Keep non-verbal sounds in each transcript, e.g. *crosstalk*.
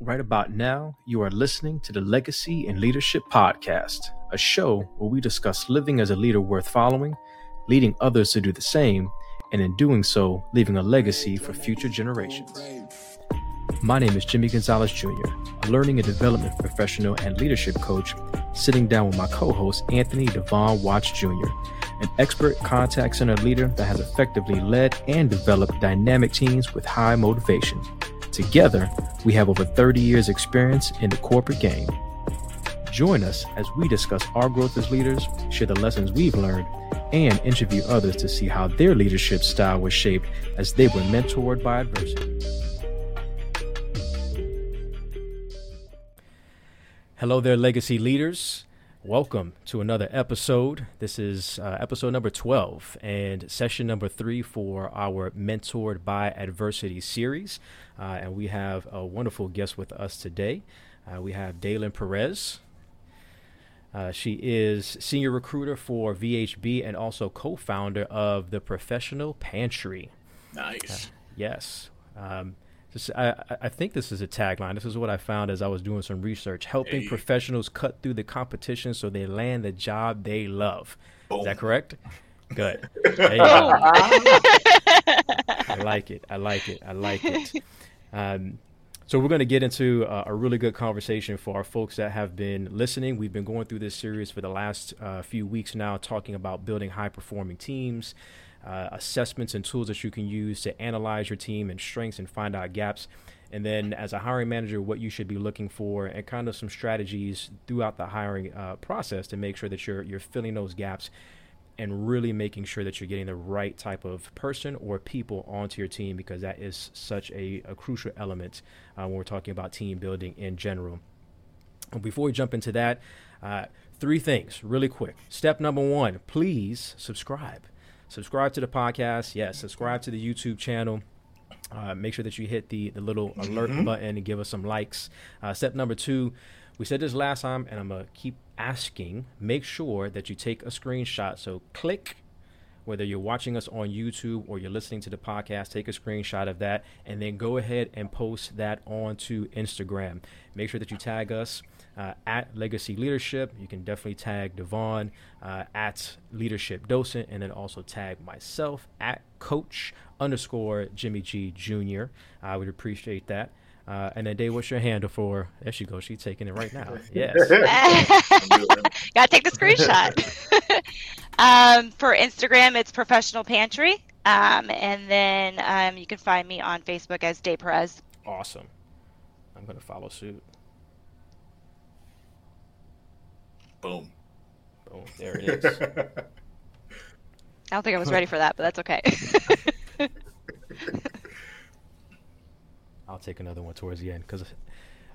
Right about now, you are listening to the Legacy and Leadership Podcast, a show where we discuss living as a leader worth following, leading others to do the same, and in doing so, leaving a legacy for future generations. My name is Jimmie Gonzalez Jr., a learning and development professional and leadership coach, sitting down with my co host, Anthony Devon Watch Jr., an expert contact center leader that has effectively led and developed dynamic teams with high motivation. Together, we have over 30 years' experience in the corporate game. Join us as we discuss our growth as leaders, share the lessons we've learned, and interview others to see how their leadership style was shaped as they were mentored by adversity. Hello there, legacy leaders. Welcome to another episode. This is uh, episode number 12 and session number three for our Mentored by Adversity series. Uh, and we have a wonderful guest with us today. Uh, we have Daylyn Perez. Uh, she is senior recruiter for VHB and also co founder of the Professional Pantry. Nice. Uh, yes. Um, this, I, I think this is a tagline. This is what I found as I was doing some research helping hey. professionals cut through the competition so they land the job they love. Boom. Is that correct? Good. *laughs* *laughs* I like it. I like it. I like it. *laughs* Um, so we're going to get into uh, a really good conversation for our folks that have been listening. We've been going through this series for the last uh, few weeks now, talking about building high performing teams, uh, assessments and tools that you can use to analyze your team and strengths and find out gaps. And then, as a hiring manager, what you should be looking for, and kind of some strategies throughout the hiring uh, process to make sure that you're you're filling those gaps and really making sure that you're getting the right type of person or people onto your team because that is such a, a crucial element uh, when we're talking about team building in general. And before we jump into that, uh, three things really quick. Step number one, please subscribe. Subscribe to the podcast. Yes, subscribe to the YouTube channel. Uh, make sure that you hit the, the little alert mm-hmm. button and give us some likes. Uh, step number two, we said this last time, and I'm going to keep asking make sure that you take a screenshot. So click whether you're watching us on YouTube or you're listening to the podcast, take a screenshot of that and then go ahead and post that onto Instagram. Make sure that you tag us uh, at Legacy Leadership. You can definitely tag Devon uh, at Leadership Docent and then also tag myself at Coach underscore Jimmy G Jr. I would appreciate that. Uh, and then Day, what's your handle for? There she goes. She's taking it right now. *laughs* Yes. *laughs* Gotta take the screenshot. *laughs* um, for Instagram, it's Professional Pantry. Um, and then um, you can find me on Facebook as Day Perez. Awesome. I'm gonna follow suit. Boom. Boom. There it is. I don't think I was ready for that, but that's okay. I'll take another one towards the end because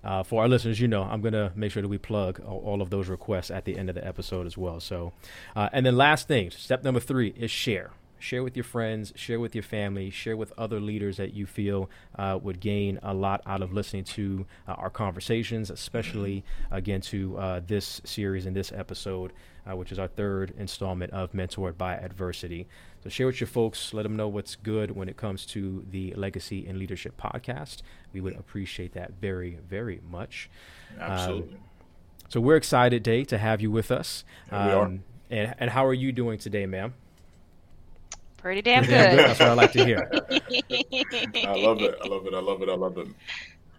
uh, for our listeners, you know, I'm going to make sure that we plug all, of those requests at the end of the episode as well. So, uh, and then last thing, step number three is share. Share with your friends, share with your family, share with other leaders that you feel uh, would gain a lot out of listening to uh, our conversations, especially again to uh, this series and this episode, uh, which is our third installment of Mentored by Adversity. So share with your folks. Let them know what's good when it comes to the Legacy and Leadership podcast. We would appreciate that very, very much. Absolutely. Um, so we're excited, Day, to have you with us. Um, we are. Um, and, and how are you doing today, ma'am? Pretty damn Pretty good. good. That's what I like to hear. *laughs* I love it. I love it. I love it. I love it.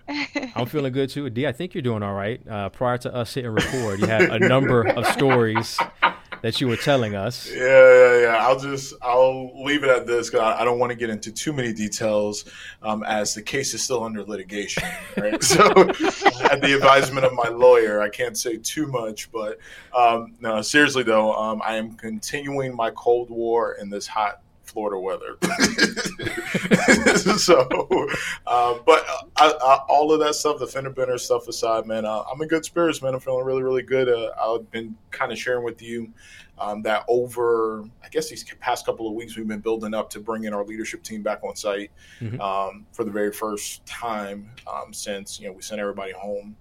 I'm feeling good too. D, I think you're doing all right. Uh, prior to us hitting record, you had a number of stories that you were telling us. Yeah, yeah, yeah. I'll just I'll leave it at this because I, I, don't want to get into too many details, um, as the case is still under litigation. Right. *laughs* so, at the advisement of my lawyer, I can't say too much. But um, no, seriously though, um, I am continuing my Cold War in this hot Florida weather. *laughs* *laughs* so, uh, but I, I, all of that stuff, the fender bender stuff aside, man, uh, I'm in good spirits, man. I'm feeling really, really good. Uh, I've been kind of sharing with you um, that over, I guess these past couple of weeks, we've been building up to bring in our leadership team back on site mm-hmm. um, for the very first time um, since you know we sent everybody home.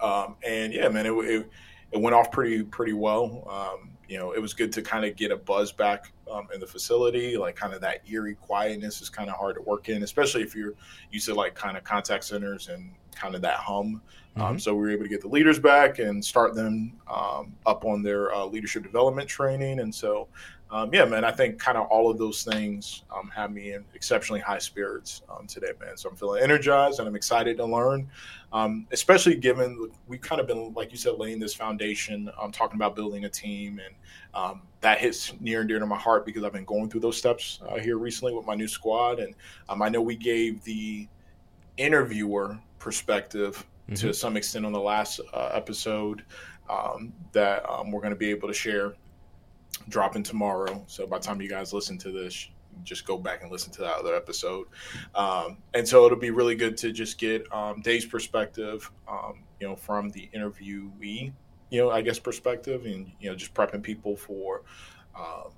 Um, and yeah, man, it, it, it went off pretty pretty well. Um, you know, it was good to kind of get a buzz back um, in the facility. Like kind of that eerie quietness is kind of hard to work in, especially if you're used to like kind of contact centers and kind of that hum. Um, mm-hmm. Um, so we were able to get the leaders back and start them um, up on their uh, leadership development training. And so, um, yeah, man, I think kind of all of those things um, have me in exceptionally high spirits um, today, man. So I'm feeling energized and I'm excited to learn, especially given we've kind of been, like you said, laying this foundation, talking about building a team. And that hits near and dear to my heart because I've been going through those steps uh, here recently with my new squad. And I know we gave the interviewer perspective mm-hmm. to some extent on the last uh, episode um, that um, we're going to be able to share dropping tomorrow. So by the time you guys listen to this, just go back and listen to that other episode. Um, and so it'll be really good to just get um, Day's perspective, um, you know, from the interviewee, you know, I guess perspective, and you know, just prepping people for um,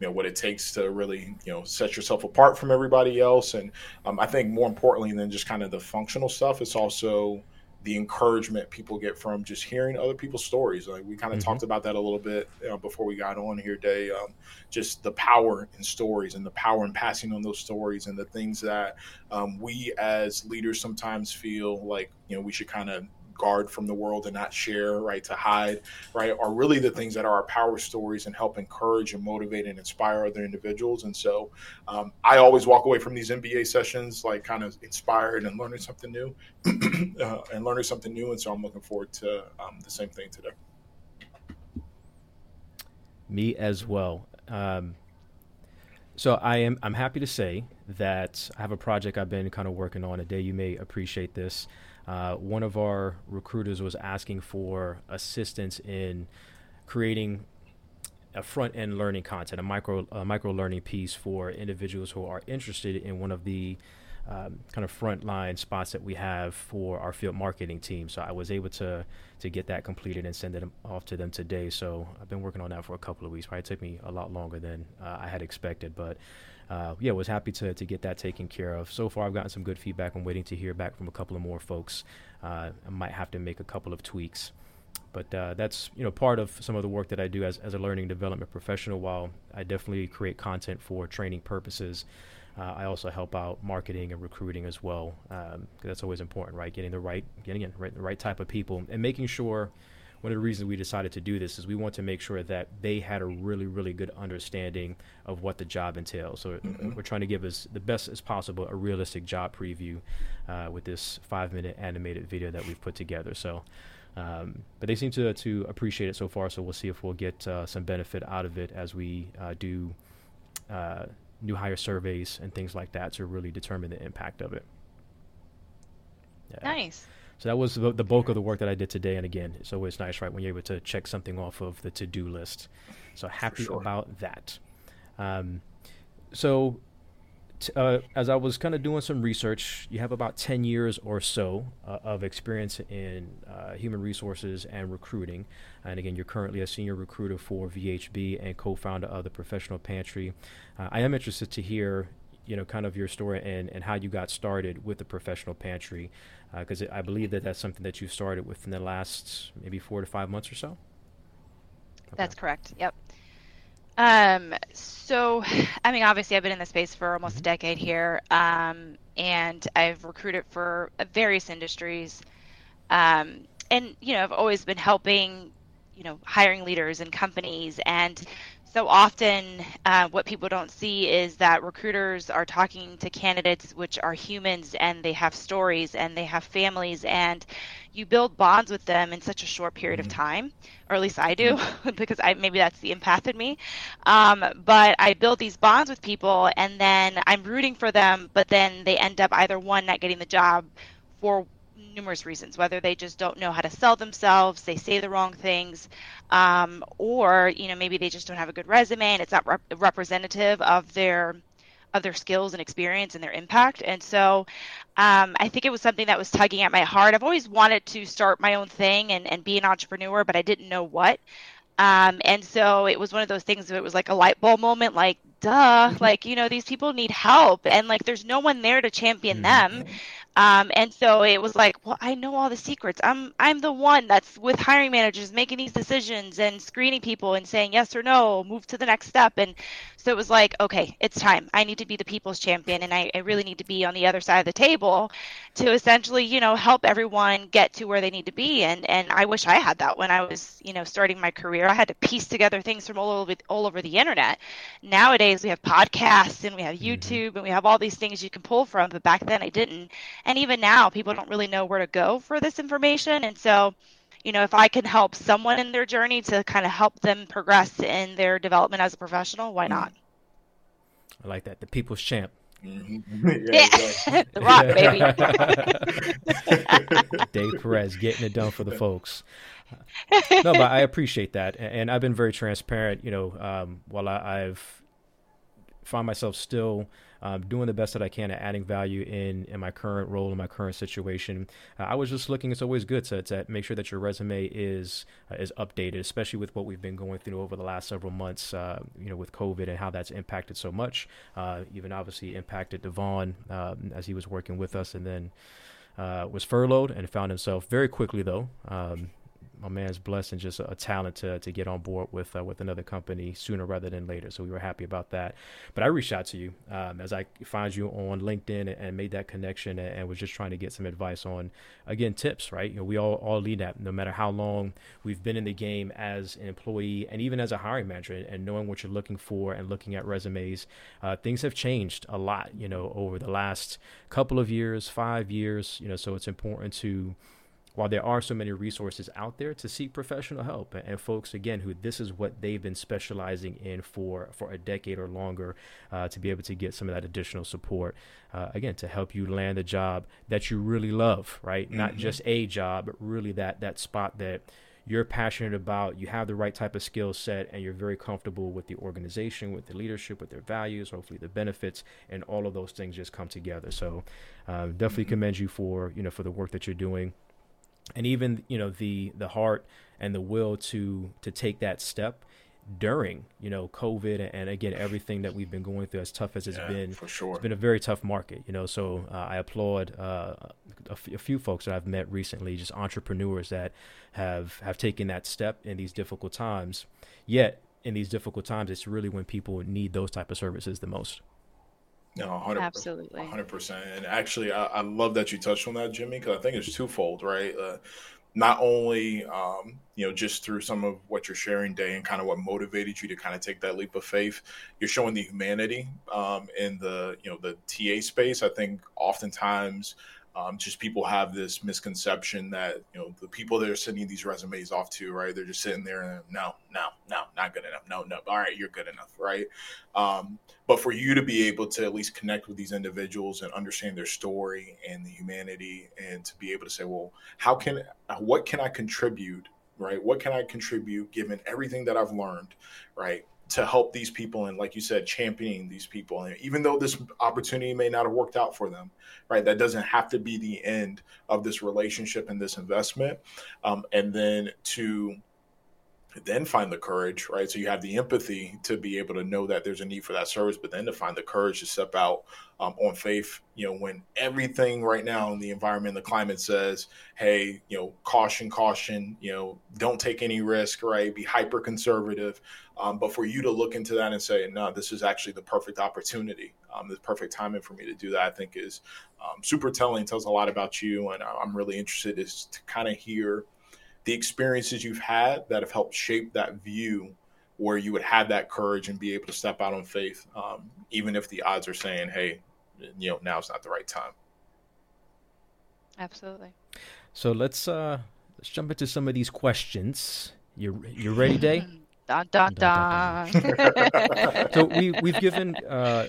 you know what it takes to really you know set yourself apart from everybody else and um, i think more importantly than just kind of the functional stuff it's also the encouragement people get from just hearing other people's stories like we kind of mm-hmm. talked about that a little bit you know, before we got on here day um, just the power in stories and the power in passing on those stories and the things that um, we as leaders sometimes feel like you know we should kind of guard from the world and not share, right, to hide, right, are really the things that are our power stories and help encourage and motivate and inspire other individuals. And so um, I always walk away from these MBA sessions like kind of inspired and learning something new *clears throat* uh, and learning something new. And so I'm looking forward to um, the same thing today. Me as well. Um, so I am. I'm happy to say that I have a project I've been kind of working on. A day you may appreciate this. Uh, one of our recruiters was asking for assistance in creating a front end learning content, a micro a micro learning piece for individuals who are interested in one of the um, kind of frontline spots that we have for our field marketing team. So I was able to to get that completed and send it off to them today. So I've been working on that for a couple of weeks. Probably took me a lot longer than uh, I had expected, but uh, yeah, was happy to, to get that taken care of. So far, I've gotten some good feedback. I'm waiting to hear back from a couple of more folks. Uh, I might have to make a couple of tweaks. But uh, that's you know part of some of the work that I do as, as a learning development professional. While I definitely create content for training purposes, uh, I also help out marketing and recruiting as well. Um, that's always important, right? Getting the right, getting in right, the right type of people, and making sure one of the reasons we decided to do this is we want to make sure that they had a really, really good understanding of what the job entails. So mm-hmm. we're trying to give us the best as possible a realistic job preview uh, with this five minute animated video that we've put together. So, um, but they seem to to appreciate it so far. So we'll see if we'll get uh, some benefit out of it as we uh, do uh, new hire surveys and things like that to really determine the impact of it. Yeah. Nice. So that was the, the bulk of the work that I did today. And again, it's always nice, right, when you're able to check something off of the to do list. So happy sure. about that. Um, so, t- uh, as I was kind of doing some research, you have about 10 years or so uh, of experience in uh, human resources and recruiting. And again, you're currently a senior recruiter for VHB and co founder of the Professional Pantry. Uh, I am interested to hear you know, kind of your story and, and how you got started with the professional pantry, because uh, I believe that that's something that you started within the last maybe four to five months or so. Okay. That's correct. Yep. Um, so, *sighs* I mean, obviously, I've been in the space for almost mm-hmm. a decade here, um, and I've recruited for various industries. Um, and, you know, I've always been helping, you know, hiring leaders and companies and so often uh, what people don't see is that recruiters are talking to candidates which are humans and they have stories and they have families and you build bonds with them in such a short period mm-hmm. of time or at least i do mm-hmm. *laughs* because i maybe that's the empath in me um, but i build these bonds with people and then i'm rooting for them but then they end up either one not getting the job for numerous reasons, whether they just don't know how to sell themselves, they say the wrong things, um, or you know maybe they just don't have a good resume and it's not rep- representative of their of their skills and experience and their impact. And so um, I think it was something that was tugging at my heart. I've always wanted to start my own thing and, and be an entrepreneur, but I didn't know what. Um, and so it was one of those things it was like a light bulb moment, like, duh, like, you know, these people need help and like there's no one there to champion mm-hmm. them. Um, and so it was like, well, I know all the secrets. I'm I'm the one that's with hiring managers making these decisions and screening people and saying yes or no, move to the next step. And so it was like, okay, it's time. I need to be the people's champion, and I, I really need to be on the other side of the table to essentially, you know, help everyone get to where they need to be. And and I wish I had that when I was, you know, starting my career. I had to piece together things from all over all over the internet. Nowadays we have podcasts and we have mm-hmm. YouTube and we have all these things you can pull from, but back then I didn't. And even now people don't really know where to go for this information. And so you know, if I can help someone in their journey to kind of help them progress in their development as a professional, why not? I like that. The people's champ. Mm-hmm. *laughs* Yeah, *laughs* the rock, baby. *laughs* Day Perez getting it done for the folks. no, but I appreciate that, and I've been very transparent. You know, um, while I, I've found myself still um, doing the best that I can at adding value in in my current role in my current situation. Uh, I was just looking. It's always good to, to make sure that your resume is uh, is updated, especially with what we've been going through over the last several months. Uh, you know, with COVID and how that's impacted so much. Uh, even obviously impacted Devon um, as he was working with us, and then. Uh, was furloughed and found himself very quickly though um, my man's blessed and just a, a, talent to, to get on board with uh, with another company sooner rather than later. So we were happy about that. But I reached out to you um, as I found you on LinkedIn and, and made that connection and, and, was just trying to get some advice on again tips. Right, you know, we all all need that. No matter how long we've been in the game as an employee and even as a hiring manager, and knowing what you're looking for and looking at resumes, uh, things have changed a lot. You know, over the last couple of years, five years. You know, so it's important to while there are so many resources out there to seek professional help and, folks again who this is what they've been specializing in for for a decade or longer uh, to be able to get some of that additional support uh, again to help you land a job that you really love right mm-hmm. not just a job but really that that spot that you're passionate about, you have the right type of skill set, and you're very comfortable with the organization, with the leadership, with their values, hopefully the benefits, and all of those things just come together. So, uh, definitely mm-hmm. commend you for you know for the work that you're doing and even you know the the heart and the will to to take that step during you know COVID and again everything that we've been going through as tough as it's yeah, been for sure. it's been a very tough market you know. So uh, I applaud uh, a, f- a few folks that I've met recently just entrepreneurs that have have taken that step in these difficult times. Yet in these difficult times it's really when people need those type of services the most no, 100%, absolutely, hundred percent. And actually, I, I, love that you touched on that, Jimmie, because I think it's twofold, right? Uh, not only, um, you know, just through some of what you're sharing, Day, and kind of what motivated you to kind of take that leap of faith, you're showing the humanity um, in the, you know, the TA space. I think oftentimes um, just people have this misconception that you know the people they're sending these resumes off to, right? They're just sitting there and no, no, no, not good enough. No, no, all right, you're good enough, right? Um, but for you to be able to at least connect with these individuals and understand their story and the humanity, and to be able to say, well, how can, what can I contribute, right? What can I contribute given everything that I've learned, right? To help these people and like you said championing these people. And even though this opportunity may not have worked out for them right that doesn't have to be the end of this relationship and this investment. Um, and then to then find the courage, right? So you have the empathy to be able to know that there's a need for that service, but then to find the courage to step out um, on faith, you know, when everything right now in the environment, the climate says, hey, you know, caution, caution, you know, don't take any risk, right? Be hyper conservative. Um, but for you to look into that and say, no, this is actually the perfect opportunity, um, the perfect timing for me to do that, I think is um, super telling, tells a lot about you. And I'm really interested is to kind of hear the experiences you've had that have helped shape that view where you would have that courage and be able to step out on faith, um, even if the odds are saying, hey, you know, now's not the right time. Absolutely. So let's uh let's jump into some of these questions. You you ready, Day? *laughs* dun, dun, dun. *laughs* so we we've given uh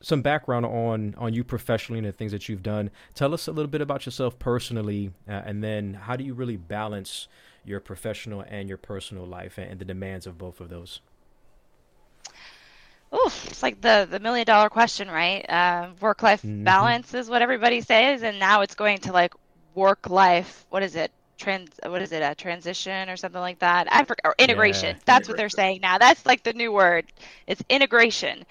some background on on you professionally and the things that you've done. Tell us a little bit about yourself personally, uh, and then how do you really balance your professional and your personal life and, and the demands of both of those? Oh, it's like the the million dollar question, right? Uh, work life mm-hmm. balance is what everybody says, and now it's going to like work life. What is it? Trans. What is it? A transition or something like that? I forget. Or integration. Yeah, That's integration. what they're saying now. That's like the new word. It's integration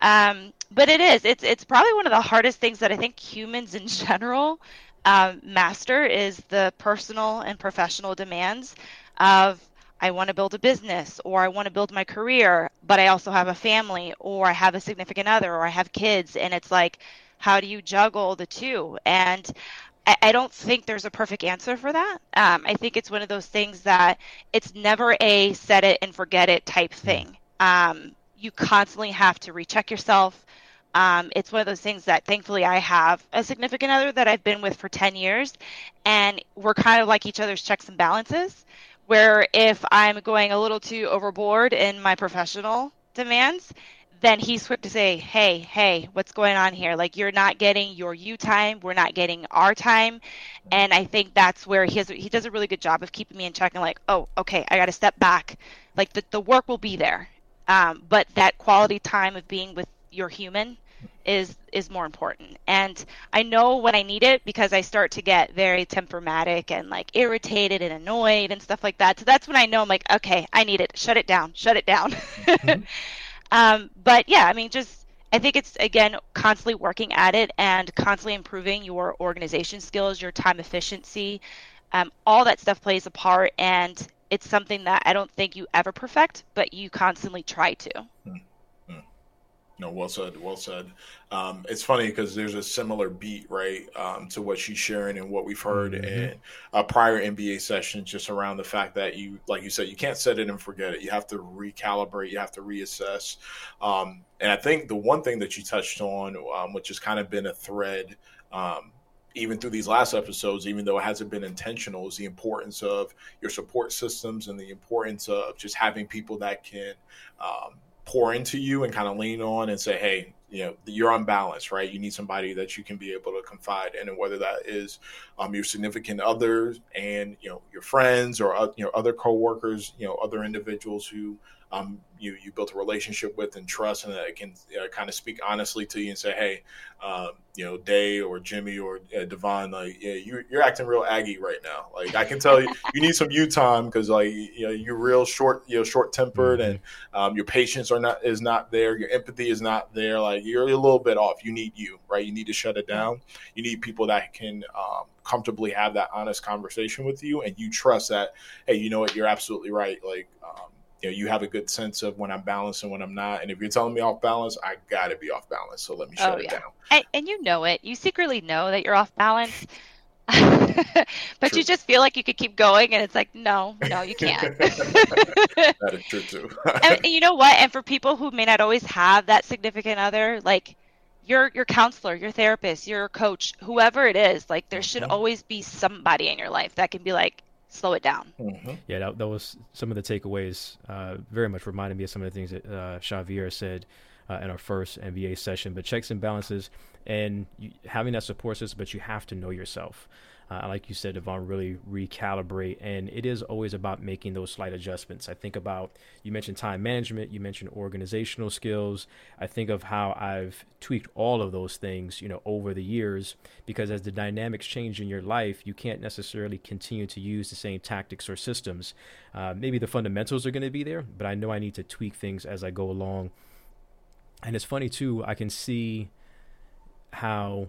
Um, but it is. It's it's probably one of the hardest things that I think humans in *laughs* general um, master is the personal and professional demands of I want to build a business or I want to build my career, but I also have a family or I have a significant other or I have kids. And it's like, how do you juggle the two? And I, I don't think there's a perfect answer for that. Um, I think it's one of those things that it's never a set it and forget it type thing. Um, you constantly have to recheck yourself. Um, it's one of those things that thankfully I have a significant other that I've been with for 10 years, and we're kind of like each other's checks and balances. Where if I'm going a little too overboard in my professional demands, then he's quick to say, "Hey, hey, what's going on here? Like you're not getting your you time, we're not getting our time." And I think that's where he has he does a really good job of keeping me in check and like, "Oh, okay, I got to step back. Like the the work will be there, um, but that quality time of being with your human is is more important. And i know when i need it because i start to get very temperamatic and like irritated and annoyed and stuff like that. So that's when i know i'm like okay i need it. Shut it down. Shut it down. Mm-hmm. *laughs* um, but yeah i mean just i think it's again constantly working at it and constantly improving your organization skills your time efficiency um, all that stuff plays a part. And it's something that i don't think you ever perfect but you constantly try to mm-hmm. No, well said. Well said. Um, it's funny because there's a similar beat, right, um, to what she's sharing and what we've heard mm-hmm. in a prior MBA session, just around the fact that you, like you said, you can't set it and forget it. You have to recalibrate. You have to reassess. Um, and I think the one thing that you touched on, um, which has kind of been a thread um, even through these last episodes, even though it hasn't been intentional, is the importance of your support systems and the importance of just having people that can um, pour into you and kind of lean on and say, hey, you know, you're unbalanced, right? You need somebody that you can be able to confide in, and whether that is um, your significant others and you know your friends or uh, you know other coworkers, you know other individuals who um, you you built a relationship with and trust, and that can uh, kind of speak honestly to you and say, hey, um, you know, Day or Jimmie or uh, Devon, like, yeah, you, you're acting real aggy right now. Like, I can tell you, *laughs* you need some you time because, like, you know, you're real short, you know, short tempered, mm-hmm. and um, your patience are not is not there. Your empathy is not there. Like, you're a little bit off. You need you, right? You need to shut it down. You need people that can um, comfortably have that honest conversation with you, and you trust that, hey, you know what, you're absolutely right. Like, um, you know, you have a good sense of when I'm balanced and when I'm not. And if you're telling me off balance, I got to be off balance. So let me shut oh, it down. And, and, you know it. You secretly know that you're off balance. *laughs* but true. you just feel like you could keep going, and it's like, no, no, you can't. *laughs* that is true too. *laughs* and, and you know what? And for people who may not always have that significant other, like your your counselor, your therapist, your coach, whoever it is, like there should mm-hmm. always be somebody in your life that can be like, slow it down. Mm-hmm. Yeah, that, that was some of the takeaways. Uh, very much reminded me of some of the things that uh, Xavier said uh, in our first MBA session. But checks and balances and you, having that support system, but you have to know yourself uh, like you said, Devon, really recalibrate. And it is always about making those slight adjustments. I think about, you mentioned time management, you mentioned organizational skills. I think of how I've tweaked all of those things, you know, over the years, because as the dynamics change in your life, you can't necessarily continue to use the same tactics or systems. Uh, maybe the fundamentals are going to be there, but I know I need to tweak things as I go along. And it's funny too, I can see how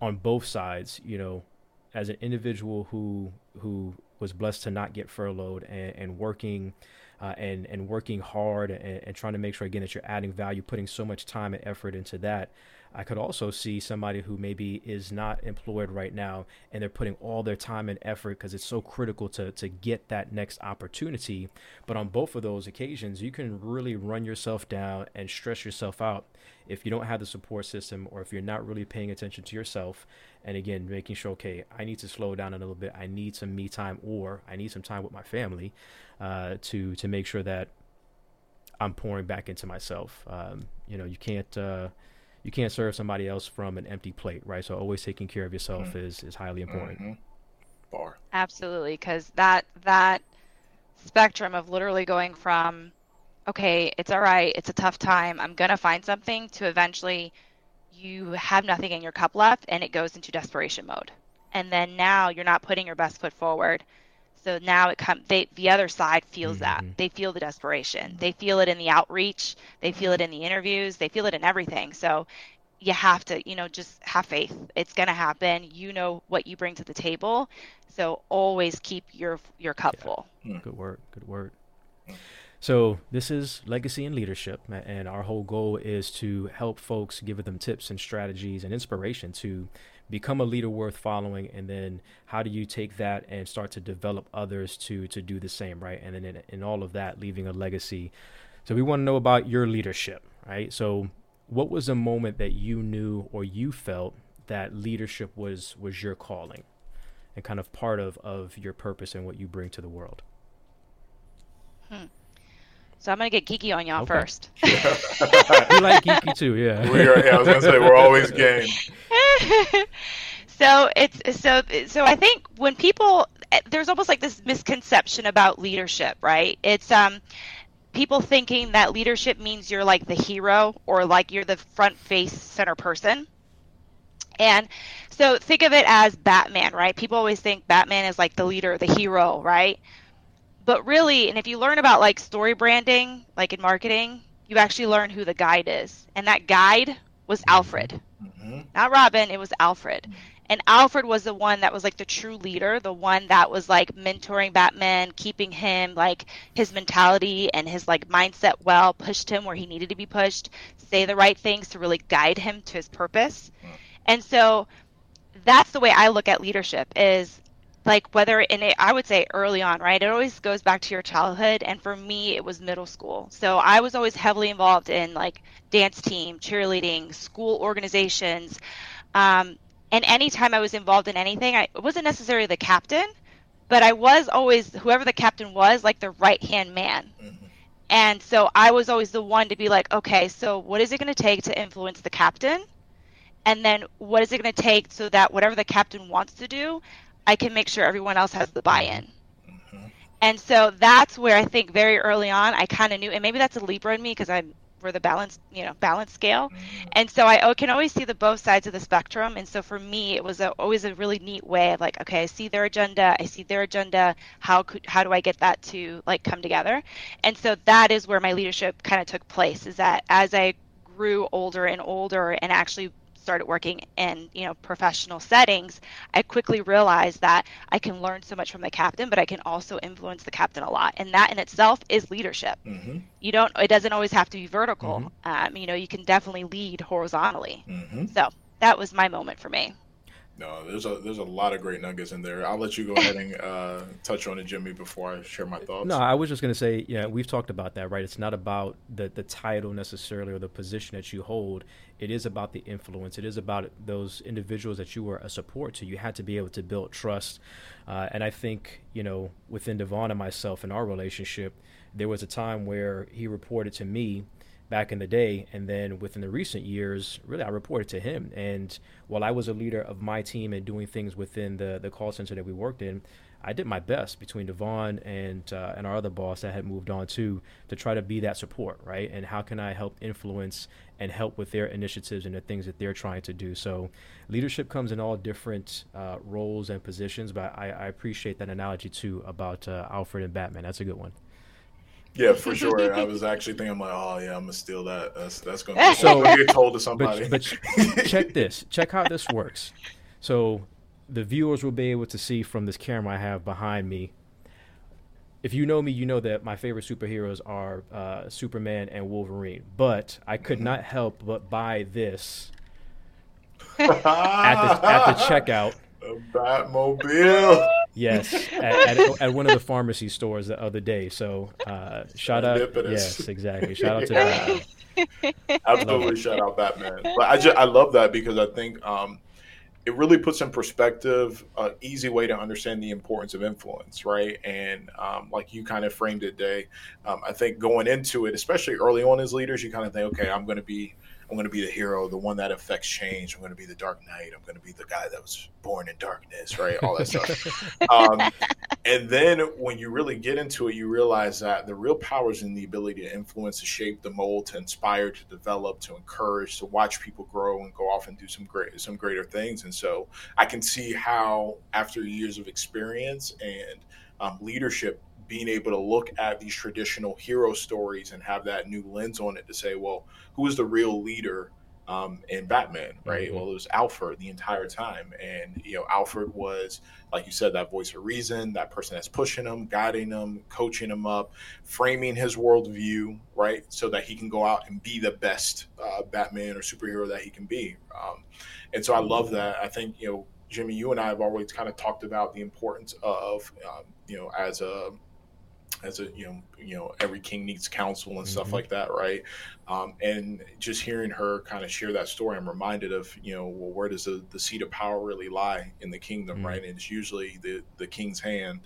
on both sides, you know, as an individual who who was blessed to not get furloughed and, and working uh, and and working hard and, and, trying to make sure again that you're adding value, putting so much time and effort into that. I could also see somebody who maybe is not employed right now and they're putting all their time and effort because it's so critical to to get that next opportunity. But on both of those occasions, you can really run yourself down and stress yourself out if you don't have the support system or if you're not really paying attention to yourself and again making sure okay i need to slow down a little bit i need some me time or i need some time with my family uh, to to make sure that i'm pouring back into myself um, you know you can't uh, you can't serve somebody else from an empty plate right so always taking care of yourself mm-hmm. is is highly important mm-hmm. Bar. absolutely because that that spectrum of literally going from okay it's all right it's a tough time i'm gonna find something to eventually you have nothing in your cup left and it goes into desperation mode. And then now you're not putting your best foot forward. So now it comes. They the other side feels mm-hmm. that. They feel the desperation. They feel it in the outreach. They feel it in the interviews. They feel it in everything. So you have to, you know, just have faith. It's gonna happen. You know what you bring to the table. So always keep your your cup yeah. full. Good work. Good word. So this is legacy and leadership, and our whole goal is to help folks, give them tips and strategies and inspiration to become a leader worth following and then how do you take that and start to develop others to to do the same right? And then in, in all of that leaving a legacy. So we want to know about your leadership right? So what was a moment that you knew or you felt that leadership was was your calling and kind of part of of your purpose and what you bring to the world? Hmm. So I'm gonna get geeky on y'all okay. first. *laughs* we like geeky too, yeah. We are. Yeah, I was gonna say we're always *laughs* game. *laughs* so it's so so. I think when people there's almost like this misconception about leadership, right? It's um people thinking that leadership means you're like the hero or like you're the front face center person. And so think of it as Batman, right? People always think Batman is like the leader, the hero, right? But really, and if you learn about like story branding, like in marketing, you actually learn who the guide is. And that guide was Alfred. Mm-hmm. Not Robin, it was Alfred. And Alfred was the one that was like the true leader, the one that was like mentoring Batman, keeping him like his mentality and his like mindset well, pushed him where he needed to be pushed, say the right things to really guide him to his purpose. Mm. And so that's the way I look at leadership is like whether in it i would say early on right? It always goes back to your childhood and for me it was middle school. So i was always heavily involved in like dance team cheerleading school organizations um, and anytime i was involved in anything i wasn't necessarily the captain but i was always whoever the captain was like the right hand man. Mm-hmm. and so i was always the one to be like okay so what is it going to take to influence the captain? And then what is it going to take so that whatever the captain wants to do I can make sure everyone else has the buy-in. Mm-hmm. And so that's where I think very early on I kind of knew, and maybe that's a Libra in me because I'm we're the balance, you know, balance scale, mm-hmm. and so I can always see the both sides of the spectrum. And so for me, it was a, always a really neat way of like, okay, I see their agenda, I see their agenda. How could how do I get that to like come together? And so that is where my leadership kind of took place. Is that as I grew older and older and actually started working in you know professional settings i quickly realized that i can learn so much from the captain but i can also influence the captain a lot and that in itself is leadership mm-hmm. you don't it doesn't always have to be vertical mm-hmm. um, you know you can definitely lead horizontally mm-hmm. so that was my moment for me no, there's a there's a lot of great nuggets in there. I'll let you go ahead and uh, touch on it, Jimmie, before I share my thoughts. No, I was just to say, yeah, we've talked about that, right? It's not about the the title necessarily or the position that you hold. It is about the influence. It is about those individuals that you were a support to. You had to be able to build trust, uh, and I think you know within Devon and myself in our relationship, there was a time where he reported to me back in the day. And then within the recent years, really, I reported to him. And while I was a leader of my team and doing things within the, the call center that we worked in, I did my best between Devon and uh, and our other boss that had moved on to to try to be that support, right? And how can I help influence and help with their initiatives and the things that they're trying to do? So, leadership comes in all different uh, roles and positions, but I, I, appreciate that analogy too about uh, Alfred and Batman. That's a good one. Yeah, for sure. I *laughs* was actually thinking, like, oh yeah, I'm gonna steal that. That's that's gonna, *laughs* so, get told to somebody. But, but *laughs* check this. Check how this works. So the viewers will be able to see from this camera I have behind me. If you know me, you know that my favorite superheroes are uh, Superman and Wolverine. But I could mm-hmm. not help but buy this at the at the checkout. A Batmobile. Yes, *laughs* at, at, at, one of the pharmacy stores the other day. So uh, shout out. Yes, exactly. Shout out to *laughs* that. Absolutely, shout out Batman. But I just I love that because I think um, it really puts in perspective an easy way to understand the importance of influence, right? And um, like you kind of framed it, Day. Um, I think going into it, especially early on as leaders, you kind of think, okay, I'm going to be I'm going to be the hero, the one that affects change. I'm going to be the Dark Knight. I'm going to be the guy that was born in darkness, right? All that stuff. *laughs* Um, and then when you really get into it, you realize that the real power is in the ability to influence, to shape, the mold, to inspire, to develop, to encourage, to watch people grow and go off and do some great, some greater things. And so I can see how, after years of experience and um, leadership being able to look at these traditional hero stories and have that new lens on it to say, well, who is the real leader um, in Batman, right? Mm-hmm. Well, it was Alfred the entire time, and you know, Alfred was, like you said, that voice of reason, that person that's pushing him, guiding him, coaching him up, framing his worldview, right, so that he can go out and be the best uh, Batman or superhero that he can be. Um, and so I love that. I think you know, Jimmie, you and I have always kind of talked about the importance of, um, you know, as a as a you know you know every king needs counsel and stuff mm-hmm. like that right um, and just hearing her kind of share that story i'm reminded of you know well where does the, the seat of power really lie in the kingdom mm-hmm. right and it's usually the the king's hand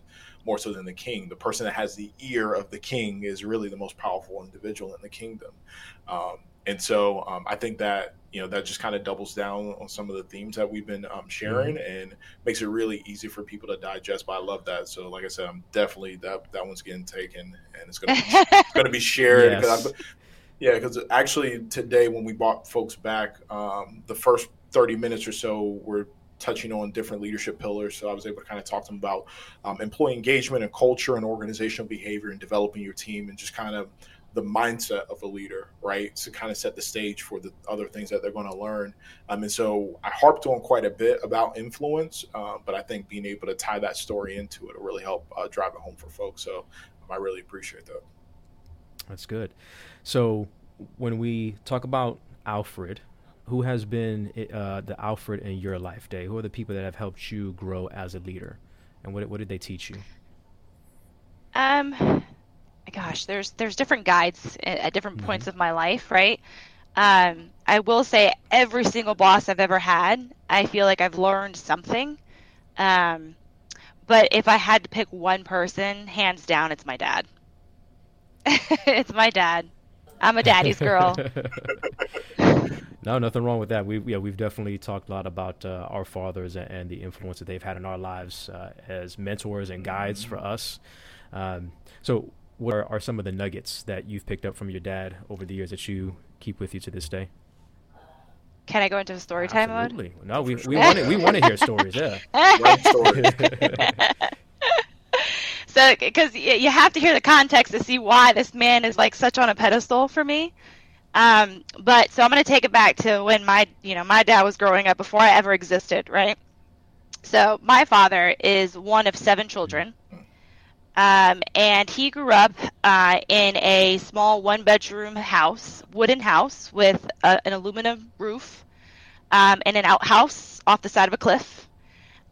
more so than the king the person that has the ear of the king is really the most powerful individual in the kingdom um, and so um, I think that you know that just kind of doubles down on some of the themes that we've been um, sharing mm-hmm. and makes it really easy for people to digest. But I love that. So like I said, I'm definitely that that one's getting taken and it's gonna be, *laughs* it's gonna be shared. Yes. yeah, because actually today when we brought folks back, um, the first 30 minutes or so were touching on different leadership pillars. So I was able to kind of talk to them about um, employee engagement and culture and organizational behavior and developing your team and just kind of the mindset of a leader, right? To kind of set the stage for the other things that they're going to learn. Um, and so I harped on quite a bit about influence, uh, but I think being able to tie that story into it will really help uh, drive it home for folks. So um, I really appreciate that. That's good. So when we talk about Alfred, who has been uh, the Alfred in your life, Day? Who are the people that have helped you grow as a leader, and what what did they teach you? Um, gosh, there's there's different guides at, different mm-hmm. points of my life, right? Um, I will say every single boss I've ever had, I feel like I've learned something. Um, but if I had to pick one person, hands down, it's my dad. *laughs* it's my dad. I'm a daddy's girl. *laughs* no, nothing wrong with that. We yeah, we've definitely talked a lot about uh, our fathers and, and, the influence that they've had in our lives uh, as mentors and guides for us. Um, so, what are, are some of the nuggets that you've picked up from your dad over the years that you keep with you to this day? Can I go into story time Absolutely. mode? No, we we want to we want to hear stories. Yeah. *laughs* *laughs* so, because you have to hear the context to see why this man is like such on a pedestal for me. Um, but so I'm going to take it back to when my you know my dad was growing up before I ever existed, right? So my father is one of seven children. Um, and he grew up uh, in a small one bedroom house, wooden house with a, an aluminum roof um, and an outhouse off the side of a cliff.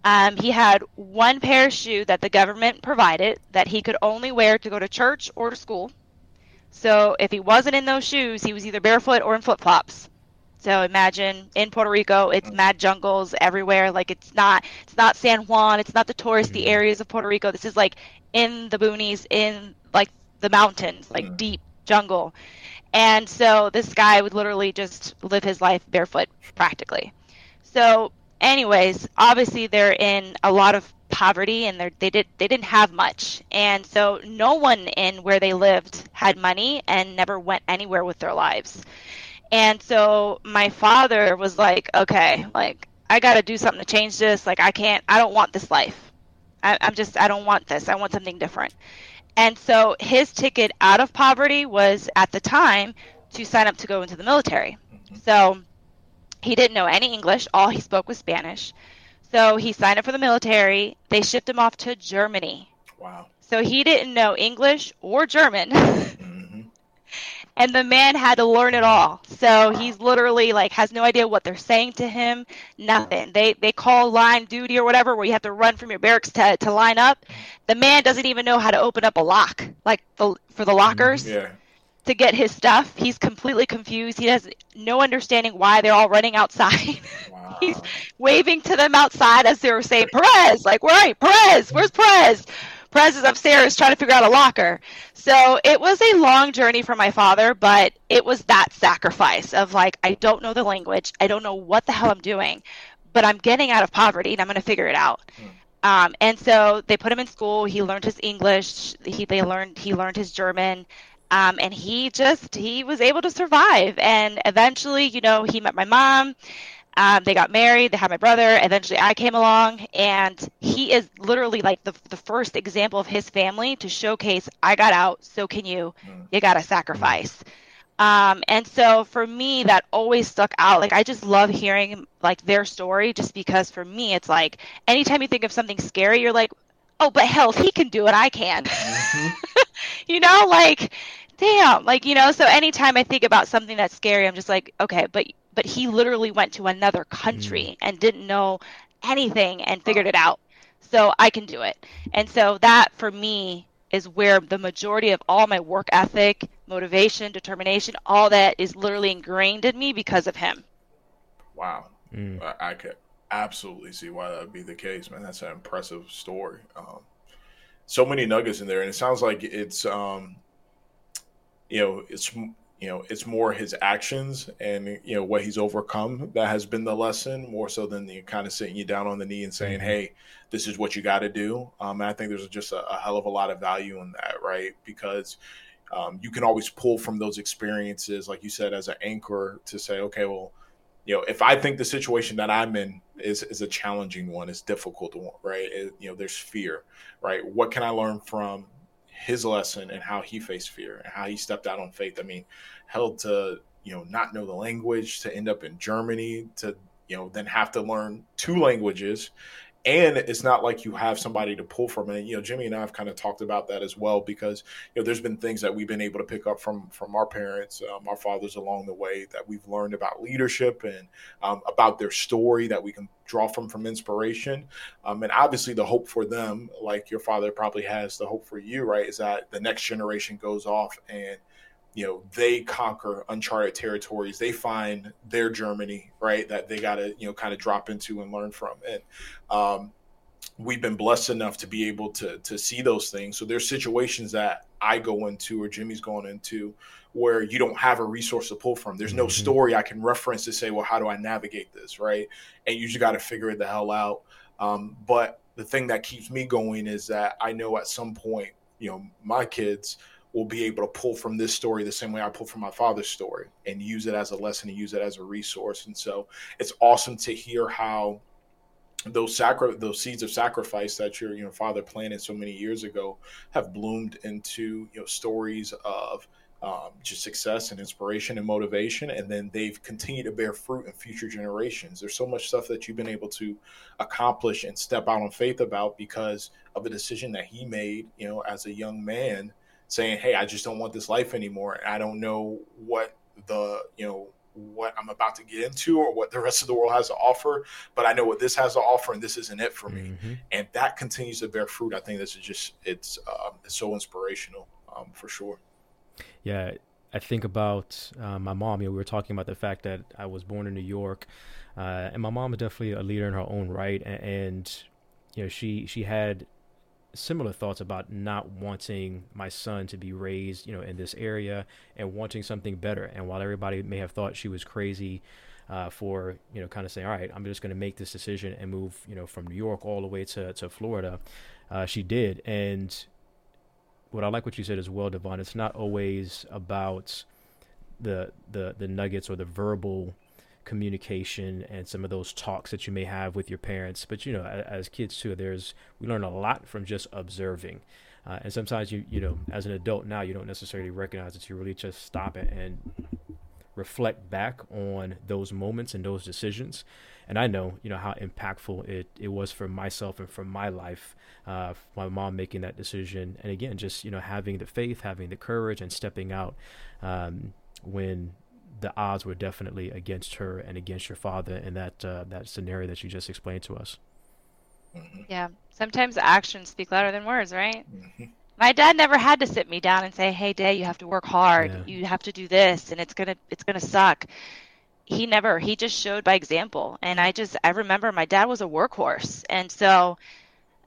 Um, he had one pair of shoes that the government provided that he could only wear to go to church or to school. So if he wasn't in those shoes, he was either barefoot or in flip flops. So imagine in Puerto Rico, it's mad jungles everywhere. Like it's not, it's not San Juan. It's not the touristy mm-hmm. areas of Puerto Rico. This is like in the boonies, in like the mountains, like mm. deep jungle. And so this guy would literally just live his life barefoot practically. So, anyways, obviously they're in a lot of poverty and they did they didn't have much. And so no one in where they lived had money and never went anywhere with their lives. And so my father was like, okay, like I got to do something to change this. Like I can't I don't want this life. I, I'm just, I don't want this. I want something different. And so his ticket out of poverty was at the time to sign up to go into the military. Mm-hmm. So he didn't know any English. All he spoke was Spanish. So he signed up for the military. They shipped him off to Germany. Wow. So he didn't know English or German. *laughs* Mm-hmm and the man had to learn it all. So he's literally like has no idea what they're saying to him. Nothing. They they call line duty or whatever where you have to run from your barracks to to line up. The man doesn't even know how to open up a lock like the, for the lockers. Yeah. To get his stuff, he's completely confused. He has no understanding why they're all running outside. *laughs* Wow. he's waving to them outside as they were saying, "Perez, like, right, Perez, where's Perez?" Perez is upstairs trying to figure out a locker. So it was a long journey for my father, but it was that sacrifice of like, I don't know the language. I don't know what the hell I'm doing, but I'm getting out of poverty and I'm going to figure it out. Hmm. Um, and so they put him in school. He learned his English. He they learned he learned his German, um, and he just he was able to survive. And eventually, you know, he met my mom. Um, they got married. They had my brother. Eventually, I came along, and he is literally like the the first example of his family to showcase. I got out, so can you. Mm. You got to sacrifice. Um, and so for me, that always stuck out. Like I just love hearing like their story, just because for me, it's like anytime you think of something scary, you're like, oh, but hell, if he can do it, I can. Mm-hmm. *laughs* you know, like damn, like you know. So anytime I think about something that's scary, I'm just like, okay, but but he literally went to another country mm. and didn't know anything and figured it out. So I can do it. And so that for me is where the majority of all my work ethic, motivation, determination, all that is literally ingrained in me because of him. Wow. Mm. I, I could absolutely see why that would be the case, man. That's an impressive story. Um, so many nuggets in there, and it sounds like it's, um, you know, it's you know it's more his actions and you know what he's overcome that has been the lesson more so than the kind of sitting you down on the knee and saying mm-hmm. hey this is what you got to do. Um, and i think there's just a, a, hell of a lot of value in that right? Because um, you can always pull from those experiences like you said as an anchor to say okay well you know if i think the situation that i'm in is is a challenging one it's difficult one right? It, you know there's fear right? What can i learn from his lesson and how he faced fear and how he stepped out on faith. I mean, held to you know not know the language to end up in Germany to you know then have to learn two languages and it's not like you have somebody to pull from. And you know Jimmie and i have kind of talked about that as well because you know there's been things that we've been able to pick up from from our parents um, our fathers along the way that we've learned about leadership and um, about their story that we can draw from from inspiration. Um, and obviously the hope for them like your father probably has the hope for you right is that the next generation goes off and you know they conquer uncharted territories. They find their germany right that they got to you know kind of drop into and learn from. And um, we've been blessed enough to be able to to see those things. So there's situations that i go into or Jimmie's going into where you don't have a resource to pull from. There's no mm-hmm. story i can reference to say well how do i navigate this? Right? And you just got to figure it the hell out. Um, but the thing that keeps me going is that i know at some point you know my kids will be able to pull from this story the same way I pull from my father's story and use it as a lesson and use it as a resource. And so it's awesome to hear how those sacri- those seeds of sacrifice that your you know father planted so many years ago have bloomed into you know stories of um, just success and inspiration and motivation, and then they've continued to bear fruit in future generations. There's so much stuff that you've been able to accomplish and step out on faith about because of the decision that he made, you know, as a young man saying, "Hey, I just don't want this life anymore. And I don't know what the you know what I'm about to get into or what the rest of the world has to offer, but I know what this has to offer, and this isn't it for me." Mm-hmm. And that continues to bear fruit. I think this is just it's um, it's so inspirational um, for sure. Yeah, I think about uh, my mom. You know, we were talking about the fact that I was born in New York, uh, and my mom is definitely a leader in her own right, and, and you know, she she had similar thoughts about not wanting my son to be raised, you know, in this area and wanting something better. And while everybody may have thought she was crazy uh, for, you know, kind of saying, all right, I'm just going to make this decision and move, you know, from New York all the way to, to Florida, uh, she did. And what I like what you said as well, Devon, it's not always about the, the, the nuggets or the verbal communication and some of those talks that you may have with your parents. But you know, as, kids too, there's we learn a lot from just observing. Uh, and sometimes you you know, as an adult now, you don't necessarily recognize it. You really just stop it and reflect back on those moments and those decisions. And I know, you know, how impactful it, it was for myself and for my life, uh, my mom making that decision. And again, just, you know, having the faith, having the courage and stepping out um, when the odds were definitely against her and against your father in that uh, that scenario that you just explained to us. Mm-hmm. Yeah, sometimes actions speak louder than words, right? Mm-hmm. My dad never had to sit me down and say, "Hey, Day, you have to work hard. Yeah. You have to do this, and it's gonna it's gonna suck." He never. He just showed by example, and I just I remember my dad was a workhorse, and so it,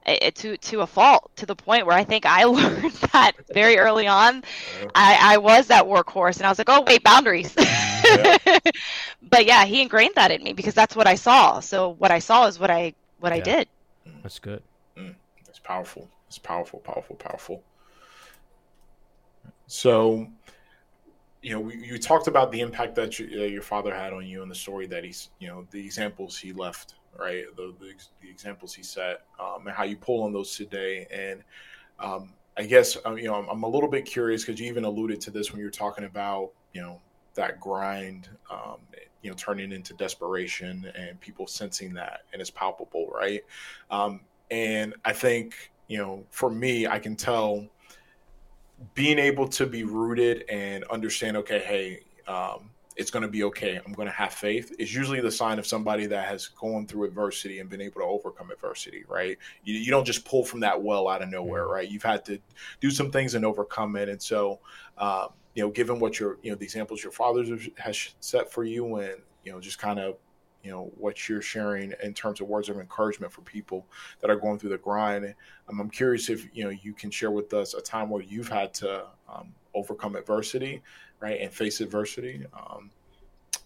to to a fault to the point where I think I *laughs* learned that very early on. I, I was that workhorse, and I was like, oh wait, boundaries. Yeah. *laughs* but yeah, he ingrained that in me because that's what I saw. So what I saw is what I what yeah. I did. That's good. Mm, it's powerful. It's powerful, powerful, powerful. So, you know, we, you talked about the impact that you, uh, your father had on you and the story that he's, you know, the examples he left, right? The, the, the examples he set, um, and how you pull on those today. And um, I guess, uh, you know, I'm, I'm, a little bit curious because you even alluded to this when you were talking about, you know, that grind, um, you know, turning into desperation and people sensing that and it's palpable, right? Um, and I think, you know, for me, I can tell being able to be rooted and understand, okay, hey, um, it's going to be okay. I'm going to have faith It's usually the sign of somebody that has gone through adversity and been able to overcome adversity, right? You, you don't just pull from that well out of nowhere, mm-hmm. right? You've had to do some things and overcome it. And so, um, you know, given what your, you know, the examples your father has set for you and, you know, just kind of you know what you're sharing in terms of words of encouragement for people that are going through the grind. Um, I'm curious if you know you can share with us a time where you've had to um, overcome adversity, right, and face adversity, um,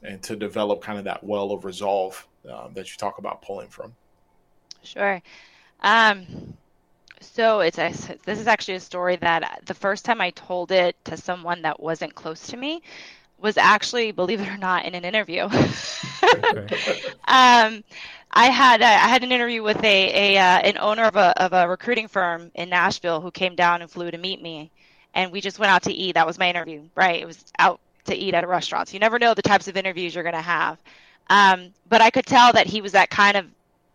and to develop kind of that well of resolve um, that you talk about pulling from. Sure. Um, so it's a, this is actually a story that the first time I told it to someone that wasn't close to me, was actually, believe it or not, in an interview. *laughs* *laughs* um, I had uh, I had an interview with a, a uh, an owner of a of a recruiting firm in Nashville who came down and flew to meet me, and we just went out to eat. That was my interview, right? It was out to eat at a restaurant. So you never know the types of interviews you're going to have. Um, but I could tell that he was that kind of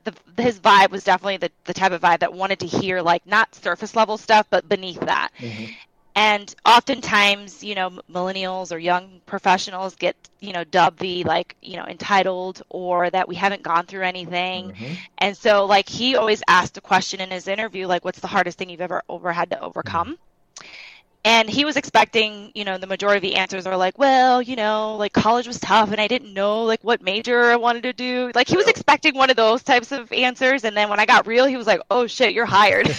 the, his vibe was definitely the, the type of vibe that wanted to hear like not surface level stuff but beneath that mm-hmm and oftentimes you know millennials or young professionals get you know dubbed the like you know entitled or that we haven't gone through anything mm-hmm. and so like he always asked a question in his interview like what's the hardest thing you've ever over had to overcome mm-hmm and he was expecting you know the majority of the answers are like well you know like college was tough and i didn't know like what major i wanted to do. Like he was expecting one of those types of answers. And then when i got real he was like oh shit you're hired. *laughs*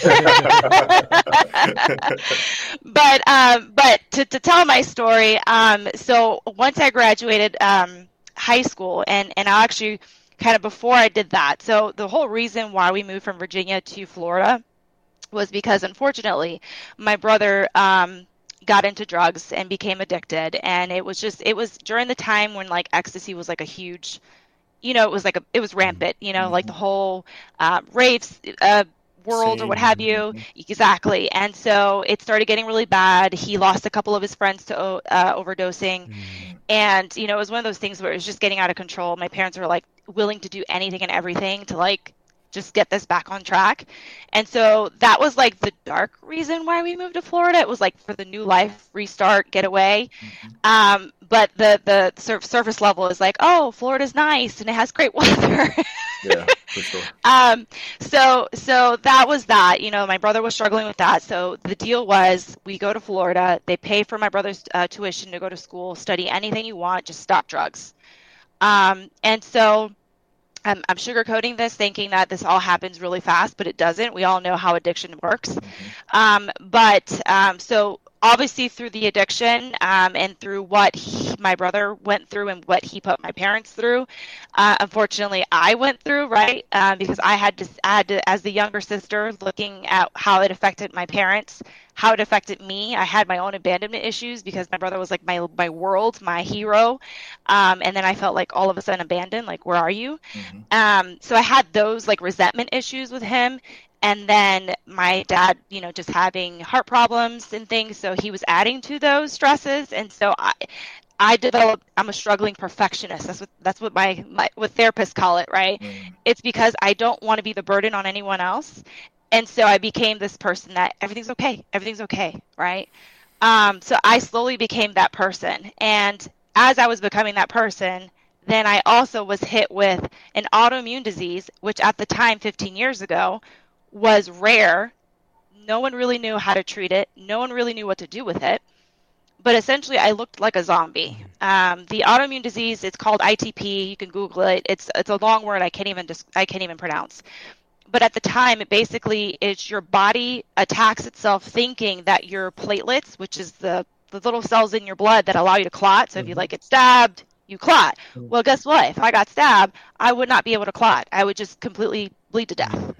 But um but to, to tell my story um so once i graduated um high school and and i actually kind of before i did that so the whole reason why we moved from virginia to florida was because unfortunately my brother um, got into drugs and became addicted and it was just it was during the time when like ecstasy was like a huge you know it was like a it was rampant you know mm-hmm. like the whole uh, raves uh, world Same. or what have you mm-hmm. exactly and so it started getting really bad he lost a couple of his friends to uh, overdosing mm. and you know it was one of those things where it was just getting out of control my parents were like willing to do anything and everything to like just get this back on track. And so that was like the dark reason why we moved to Florida. It was like for the new life, restart, get away. Mm-hmm. Um, but the the sur- surface level is like, oh, Florida's nice and it has great *laughs* weather. yeah, for sure. *laughs* Um, so so that was that. You know, my brother was struggling with that. So the deal was, we go to Florida. They pay for my brother's uh, tuition to go to school, study anything you want, just stop drugs. Um, and so I'm, I'm sugarcoating this, thinking that this all happens really fast, but it doesn't. We all know how addiction works. Mm-hmm. Um, but um, so obviously through the addiction um, and through what he, my brother went through and what he put my parents through uh, unfortunately i went through right? Uh, because i had to I had to as the younger sister looking at how it affected my parents how it affected me. I had my own abandonment issues because my brother was like my my world my hero. Um, and then i felt like all of a sudden abandoned like where are you? Mm-hmm. um, so i had those like resentment issues with him and then my dad you know just having heart problems and things so he was adding to those stresses. And so i i developed i'm a struggling perfectionist. That's what that's what my, my what therapists call it right? Mm. it's because i don't want to be the burden on anyone else. And so i became this person that everything's okay everything's okay right? Um, so i slowly became that person. And as i was becoming that person then i also was hit with an autoimmune disease which at the time 15 years ago was rare. No one really knew how to treat it. No one really knew what to do with it. But essentially, I looked like a zombie. Um, the autoimmune disease, it's called ITP. You can Google it. It's it's a long word I can't even I can't even pronounce. But at the time, it basically it's your body attacks itself, thinking that your platelets, which is the the little cells in your blood that allow you to clot. So mm-hmm. if you mm-hmm. like get stabbed, you clot. Mm-hmm. Well, guess what? If I got stabbed, I would not be able to clot. I would just completely bleed to death.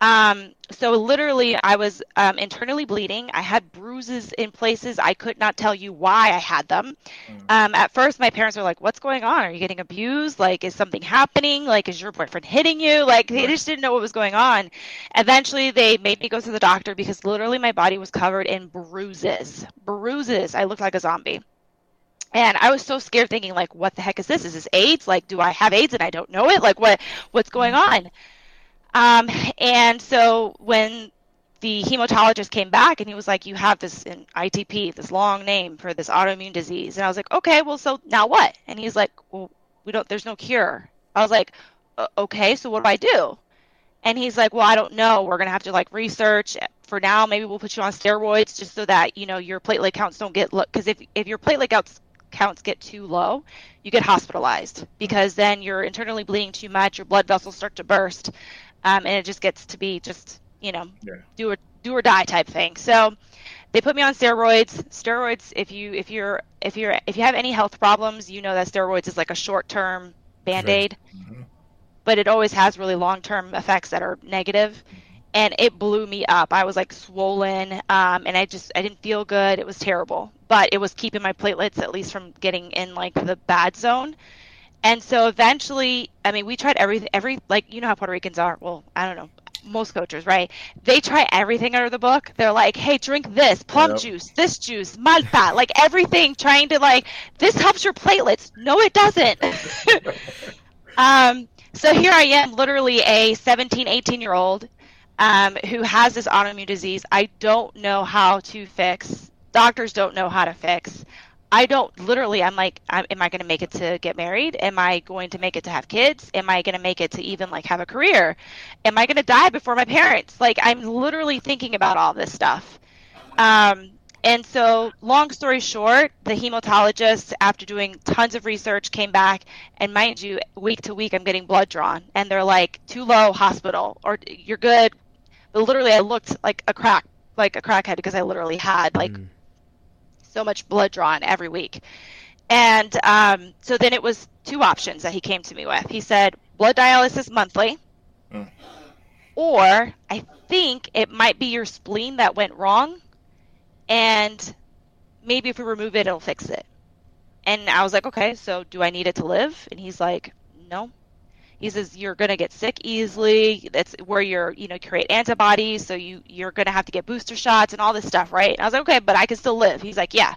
Um, so literally, I was um, internally bleeding. I had bruises in places I could not tell you why I had them. Mm. Um, at first, my parents were like, "What's going on? Are you getting abused? Like, is something happening? Like, is your boyfriend hitting you?" Like, they just didn't know what was going on. Eventually, they made me go to the doctor because literally my body was covered in bruises. Bruises. I looked like a zombie. And I was so scared, thinking like, "What the heck is this? Is this AIDS? Like, do I have AIDS and I don't know it? Like, what what's going mm. on?" Um, and so when the hematologist came back and he was like, "You have this in ITP, this long name for this autoimmune disease," and I was like, "Okay, well, so now what?" And he's like, "Well, we don't. There's no cure." I was like, "Okay, so what do I do?" And he's like, "Well, I don't know. We're gonna have to like research. For now, maybe we'll put you on steroids just so that you know your platelet counts don't get low. Because if if your platelet counts counts get too low, you get hospitalized because then you're internally bleeding too much. Your blood vessels start to burst." Um, and it just gets to be just you know yeah. do or do or die type thing. So they put me on steroids. Steroids, if you if you're if you're if you have any health problems, you know that steroids is like a short term band aid, mm-hmm. but it always has really long term effects that are negative. And it blew me up. I was like swollen, um, and I just I didn't feel good. It was terrible, but it was keeping my platelets at least from getting in like the bad zone. And so eventually, I mean, we tried everything, every, like, you know how Puerto Ricans are. Well, I don't know. Most coaches, right? They try everything under the book. They're like, hey, drink this, plum yep. juice, this juice, malta, like everything, trying to, like, this helps your platelets. No, it doesn't. *laughs* um, so here I am, literally a 17, 18 year old um, who has this autoimmune disease. I don't know how to fix. Doctors don't know how to fix. I don't literally, I'm like, am I going to make it to get married? Am I going to make it to have kids? Am I going to make it to even like have a career? Am I going to die before my parents? Like, I'm literally thinking about all this stuff. Um, and so, long story short, the hematologist, after doing tons of research, came back, and mind you, week to week, I'm getting blood drawn, and they're like, too low, hospital, or you're good. But literally, I looked like a crack, like a crackhead, because I literally had like. Mm so much blood drawn every week. And um, so then it was two options that he came to me with. He said, blood dialysis monthly, mm. or I think it might be your spleen that went wrong, and maybe if we remove it, it'll fix it. And I was like, okay, so do I need it to live? And he's like, no. He says you're gonna get sick easily. That's where you're, you know, create antibodies, so you you're gonna have to get booster shots and all this stuff, right? And I was like, okay, but I can still live. He's like, yeah.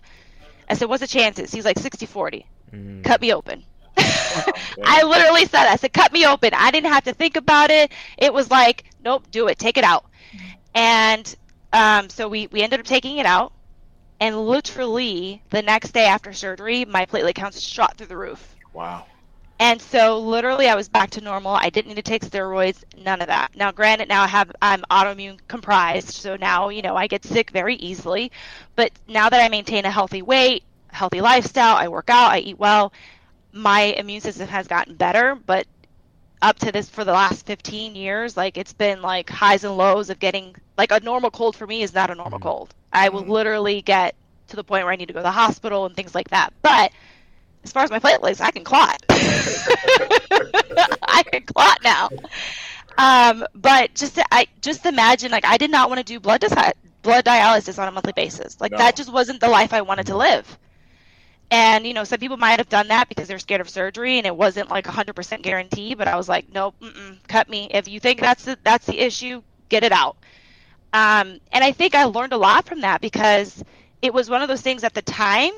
I said, what's the chances? He's like 60-40. Mm. Cut me open. *laughs* I literally said, I said, cut me open. I didn't have to think about it. It was like, nope, do it, take it out. And um, so we we ended up taking it out, and literally the next day after surgery, my platelet counts shot through the roof. Wow. And so literally I was back to normal. I didn't need to take steroids, none of that. Now granted now I have I'm autoimmune comprised, so now, you know, I get sick very easily. But now that I maintain a healthy weight, healthy lifestyle, I work out, I eat well, my immune system has gotten better, but up to this for the last 15 years, like it's been like highs and lows of getting like a normal cold for me is not a normal mm-hmm. cold. I will mm-hmm. literally get to the point where I need to go to the hospital and things like that. But as far as my platelets, I can clot. *laughs* I can clot now. Um, but just I just imagine like I did not want to do blood blood dialysis on a monthly basis. Like no. that just wasn't the life I wanted to live. And you know, some people might have done that because they're scared of surgery, and it wasn't like a hundred percent guarantee. But I was like, nope, cut me. If you think that's the, that's the issue, get it out. Um, and I think I learned a lot from that because it was one of those things at the time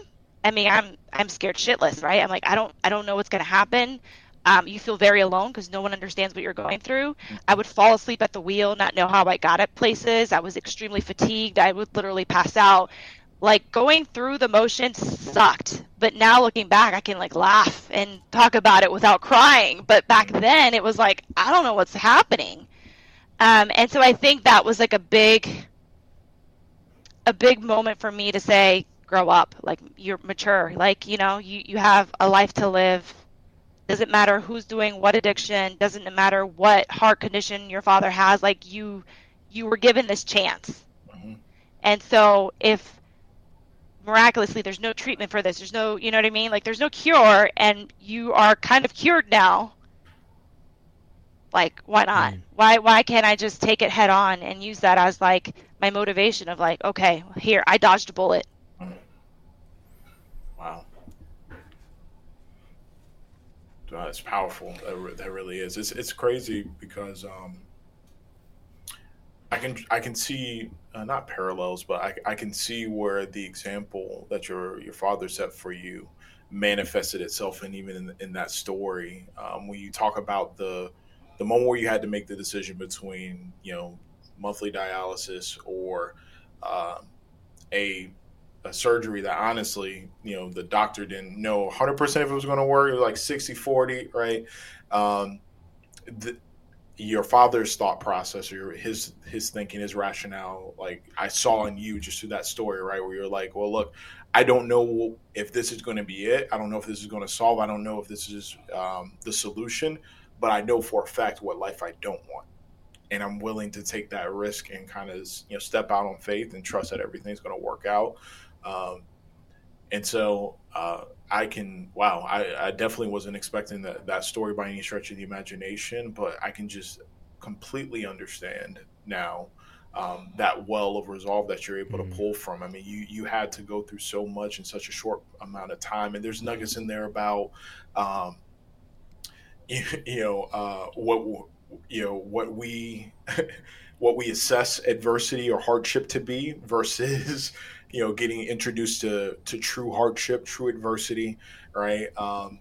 I mean, I'm I'm scared shitless, right? I'm like, I don't I don't know what's gonna happen. Um, you feel very alone because no one understands what you're going through. I would fall asleep at the wheel, not know how I got at places. I was extremely fatigued. I would literally pass out. Like going through the motions sucked, but now looking back, I can like laugh and talk about it without crying. But back then, it was like I don't know what's happening, um, and so I think that was like a big, a big moment for me to say, grow up like you're mature like you know you, you have a life to live doesn't matter who's doing what addiction doesn't matter what heart condition your father has like you you were given this chance mm-hmm. and so if miraculously there's no treatment for this there's no you know what i mean like there's no cure and you are kind of cured now Like, why not? Mm. Why why can't I just take it head on and use that as like my motivation of like, okay, here I dodged a bullet. Wow. That's powerful. That, that really is. It's it's crazy because um, I can I can see uh, not parallels, but I, I can see where the example that your your father set for you manifested itself, and even in, in that story, um, when you talk about the the moment where you had to make the decision between you know monthly dialysis or uh, a a surgery that honestly, you know, the doctor didn't know 100% if it was going to work. It was like 60 40, right? Um, the, your father's thought process or his his thinking, his rationale, like I saw in you just through that story, right? Where you're like, well, look, I don't know if this is going to be it. I don't know if this is going to solve. I don't know if this is um, the solution, but I know for a fact what life I don't want, and I'm willing to take that risk and kind of you know step out on faith and trust that everything's going to work out. Um, and so uh, I can, wow, I, I, definitely wasn't expecting that, that story by any stretch of the imagination, but I can just completely understand now um, that well of resolve that you're able mm-hmm. to pull from. I mean, you you had to go through so much in such a short amount of time, and there's nuggets in there about, um, *laughs* you, you, know, uh, what you know what we *laughs* what we assess adversity or hardship to be versus *laughs* you know, getting introduced to to true hardship, true adversity, right? Um,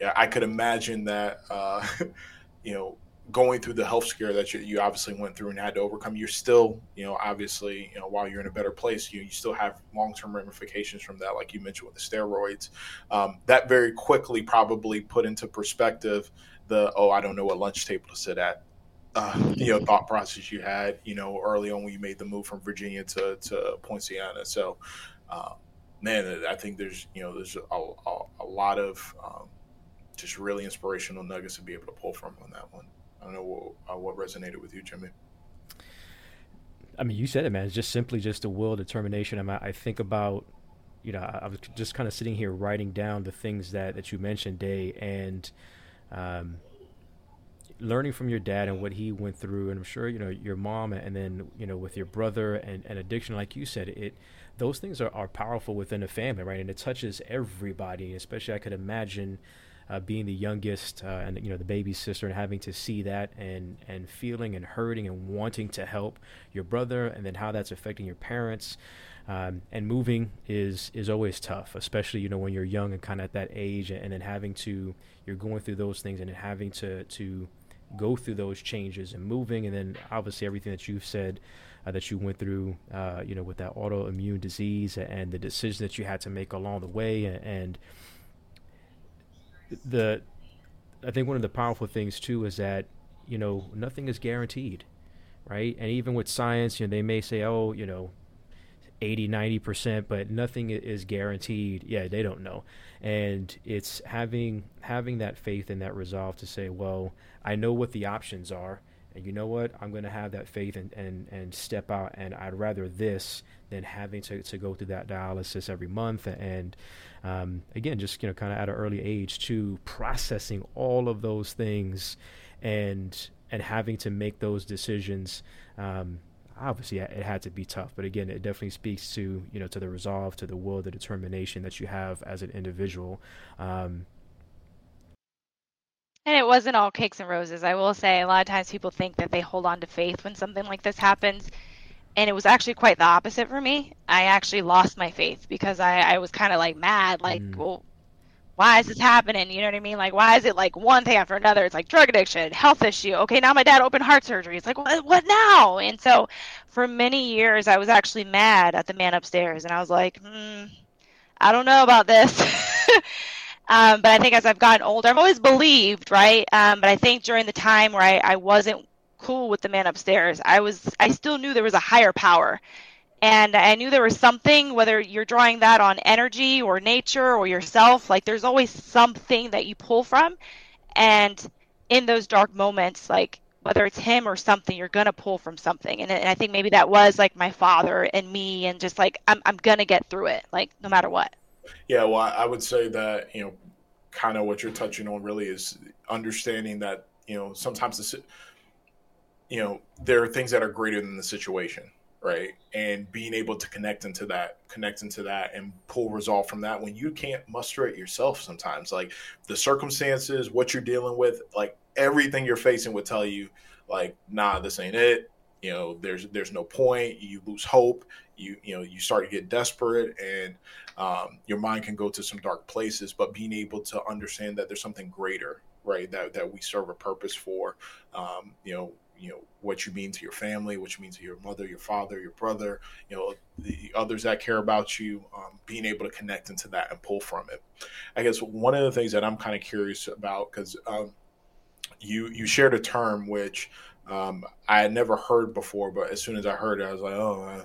yeah, I could imagine that, uh, *laughs* you know, going through the health scare that you, you obviously went through and had to overcome. You're still, you know, obviously, you know, while you're in a better place, you you still have long term ramifications from that, like you mentioned with the steroids. Um, that very quickly probably put into perspective the oh, I don't know what lunch table to sit at uh, you know thought process you had you know early on when you made the move from Virginia to to Poinciana. So, uh, man, I think there's you know there's a, a, a lot of um, just really inspirational nuggets to be able to pull from on that one. I don't know what, uh, what resonated with you, Jimmie. I mean, you said it, man. It's just simply just a will, determination. I, mean, I think about, you know, I was just kind of sitting here writing down the things that that you mentioned, Day, and um, learning from your dad and what he went through and i'm sure you know your mom and then you know with your brother and, and addiction like you said it those things are, are powerful within a family right? And it touches everybody especially i could imagine uh, being the youngest uh, and you know the baby sister and having to see that and and feeling and hurting and wanting to help your brother and then how that's affecting your parents um, and moving is is always tough, especially you know when you're young and kind of at that age, and, and then having to you're going through those things and then having to to go through those changes and moving, and then obviously everything that you've said uh, that you went through, uh, you know, with that autoimmune disease and the decisions that you had to make along the way, and, and the I think one of the powerful things too is that you know nothing is guaranteed, right? And even with science, you know, they may say, oh, you know, 80 90% but nothing is guaranteed yeah they don't know and it's having having that faith and that resolve to say well i know what the options are and you know what? I'm going to have that faith and, and and step out and i'd rather this than having to, to go through that dialysis every month and um, again just you know kind of at an early age to processing all of those things and and having to make those decisions. Um, obviously it had to be tough but again it definitely speaks to you know to the resolve to the will the determination that you have as an individual. Um, and it wasn't all cakes and roses i will say a lot of times people think that they hold on to faith when something like this happens and it was actually quite the opposite for me i actually lost my faith because i, I was kind of like mad like mm. well why is this happening? You know what I mean? Like, why is it like one thing after another? It's like drug addiction, health issue. Okay, now my dad open heart surgery. It's like, what, what now? And so for many years, I was actually mad at the man upstairs. And I was like, hmm, I don't know about this. *laughs* um, but I think as I've gotten older, I've always believed, right? Um, but I think during the time where I, I wasn't cool with the man upstairs, I was, I still knew there was a higher power and I knew there was something, whether you're drawing that on energy or nature or yourself, like there's always something that you pull from. And in those dark moments, like whether it's him or something, you're gonna pull from something. And, and I think maybe that was like my father and me, and just like I'm I'm gonna get through it, like no matter what. Yeah, well, I would say that you know, kind of what you're touching on really is understanding that you know sometimes the you know there are things that are greater than the situation right? And being able to connect into that connect into that and pull resolve from that when you can't muster it yourself sometimes. Like the circumstances what you're dealing with like everything you're facing would tell you like nah this ain't it you know there's there's no point you lose hope you you know you start to get desperate and um, your mind can go to some dark places but being able to understand that there's something greater right that that we serve a purpose for um, you know you know what you mean to your family, what you mean to your mother, your father, your brother, you know the others that care about you, um, being able to connect into that and pull from it. I guess one of the things that I'm kind of curious about because um, you you shared a term which um, I had never heard before, but as soon as I heard it, I was like, oh. I,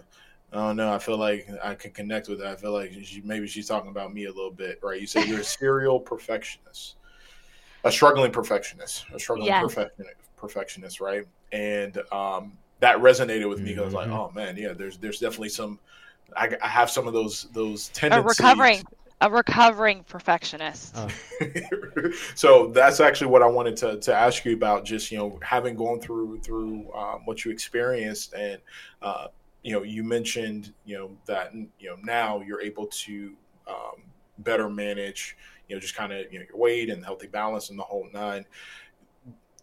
I don't know. I feel like I can connect with that. I feel like she, maybe she's talking about me a little bit, right? You said you're a *laughs* serial perfectionist, a struggling perfectionist, a struggling yes. perfectionist, perfectionist, right? And um, that resonated with me because mm-hmm. I was like, mm-hmm. oh man, yeah, there's there's definitely some. I, I have some of those those tendencies. A recovering a recovering perfectionist. Oh. *laughs* so that's actually what I wanted to, to ask you about. Just you know, having gone through through um, what you experienced, and uh, you know, you mentioned you know that you know now you're able to um, better manage you know just kind of you know your weight and healthy balance and the whole nine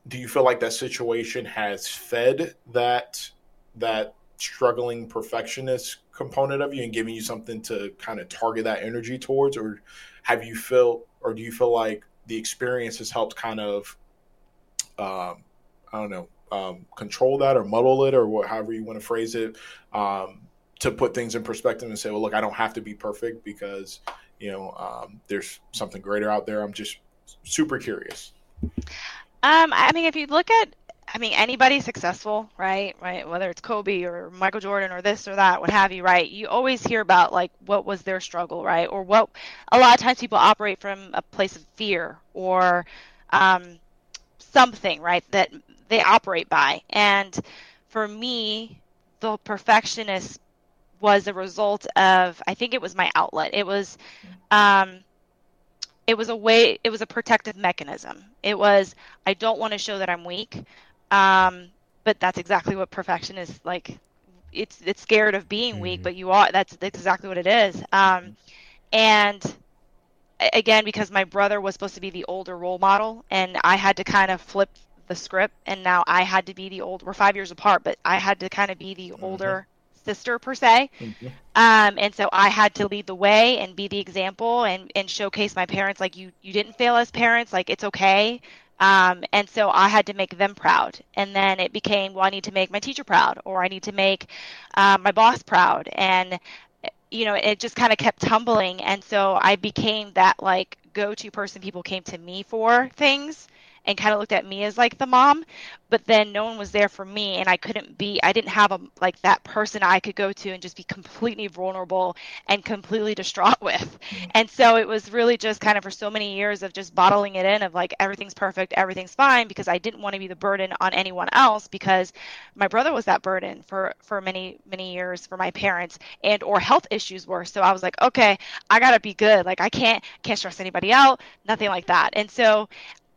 do you feel like that situation has fed that that struggling perfectionist component of you and giving you something to kind of target that energy towards or have you felt or do you feel like the experience has helped kind of um, i don't know um, control that or muddle it or what, however you want to phrase it um, to put things in perspective and say well look i don't have to be perfect because you know um, there's something greater out there. I'm just super curious. Um, I mean, if you look at, I mean, anybody successful, right? Right, whether it's Kobe or Michael Jordan or this or that, what have you, right? You always hear about like what was their struggle, right? Or what. A lot of times people operate from a place of fear or um, something, right? That they operate by. And for me, the perfectionist was a result of I think it was my outlet. It was um, it was a way it was a protective mechanism it was i don't want to show that i'm weak um, but that's exactly what perfection is like it's it's scared of being weak mm-hmm. but you are that's, that's exactly what it is um, and again because my brother was supposed to be the older role model and i had to kind of flip the script and now i had to be the old we're five years apart but i had to kind of be the mm-hmm. older sister per se. Mm-hmm. Um, and so I had to lead the way and be the example and, and showcase my parents like you you didn't fail as parents like it's okay. Um, and so I had to make them proud. And then it became well I need to make my teacher proud or I need to make uh, my boss proud. And you know it just kind of kept tumbling. And so I became that like go-to person people came to me for things and kind of looked at me as like the mom but then no one was there for me and i couldn't be i didn't have a like that person i could go to and just be completely vulnerable and completely distraught *laughs* with. Mm-hmm. and so it was really just kind of for so many years of just bottling it in of like everything's perfect everything's fine because i didn't want to be the burden on anyone else because my brother was that burden for for many many years for my parents and or health issues were. So i was like okay i gotta be good. Like i can't can't stress anybody out nothing like that. And so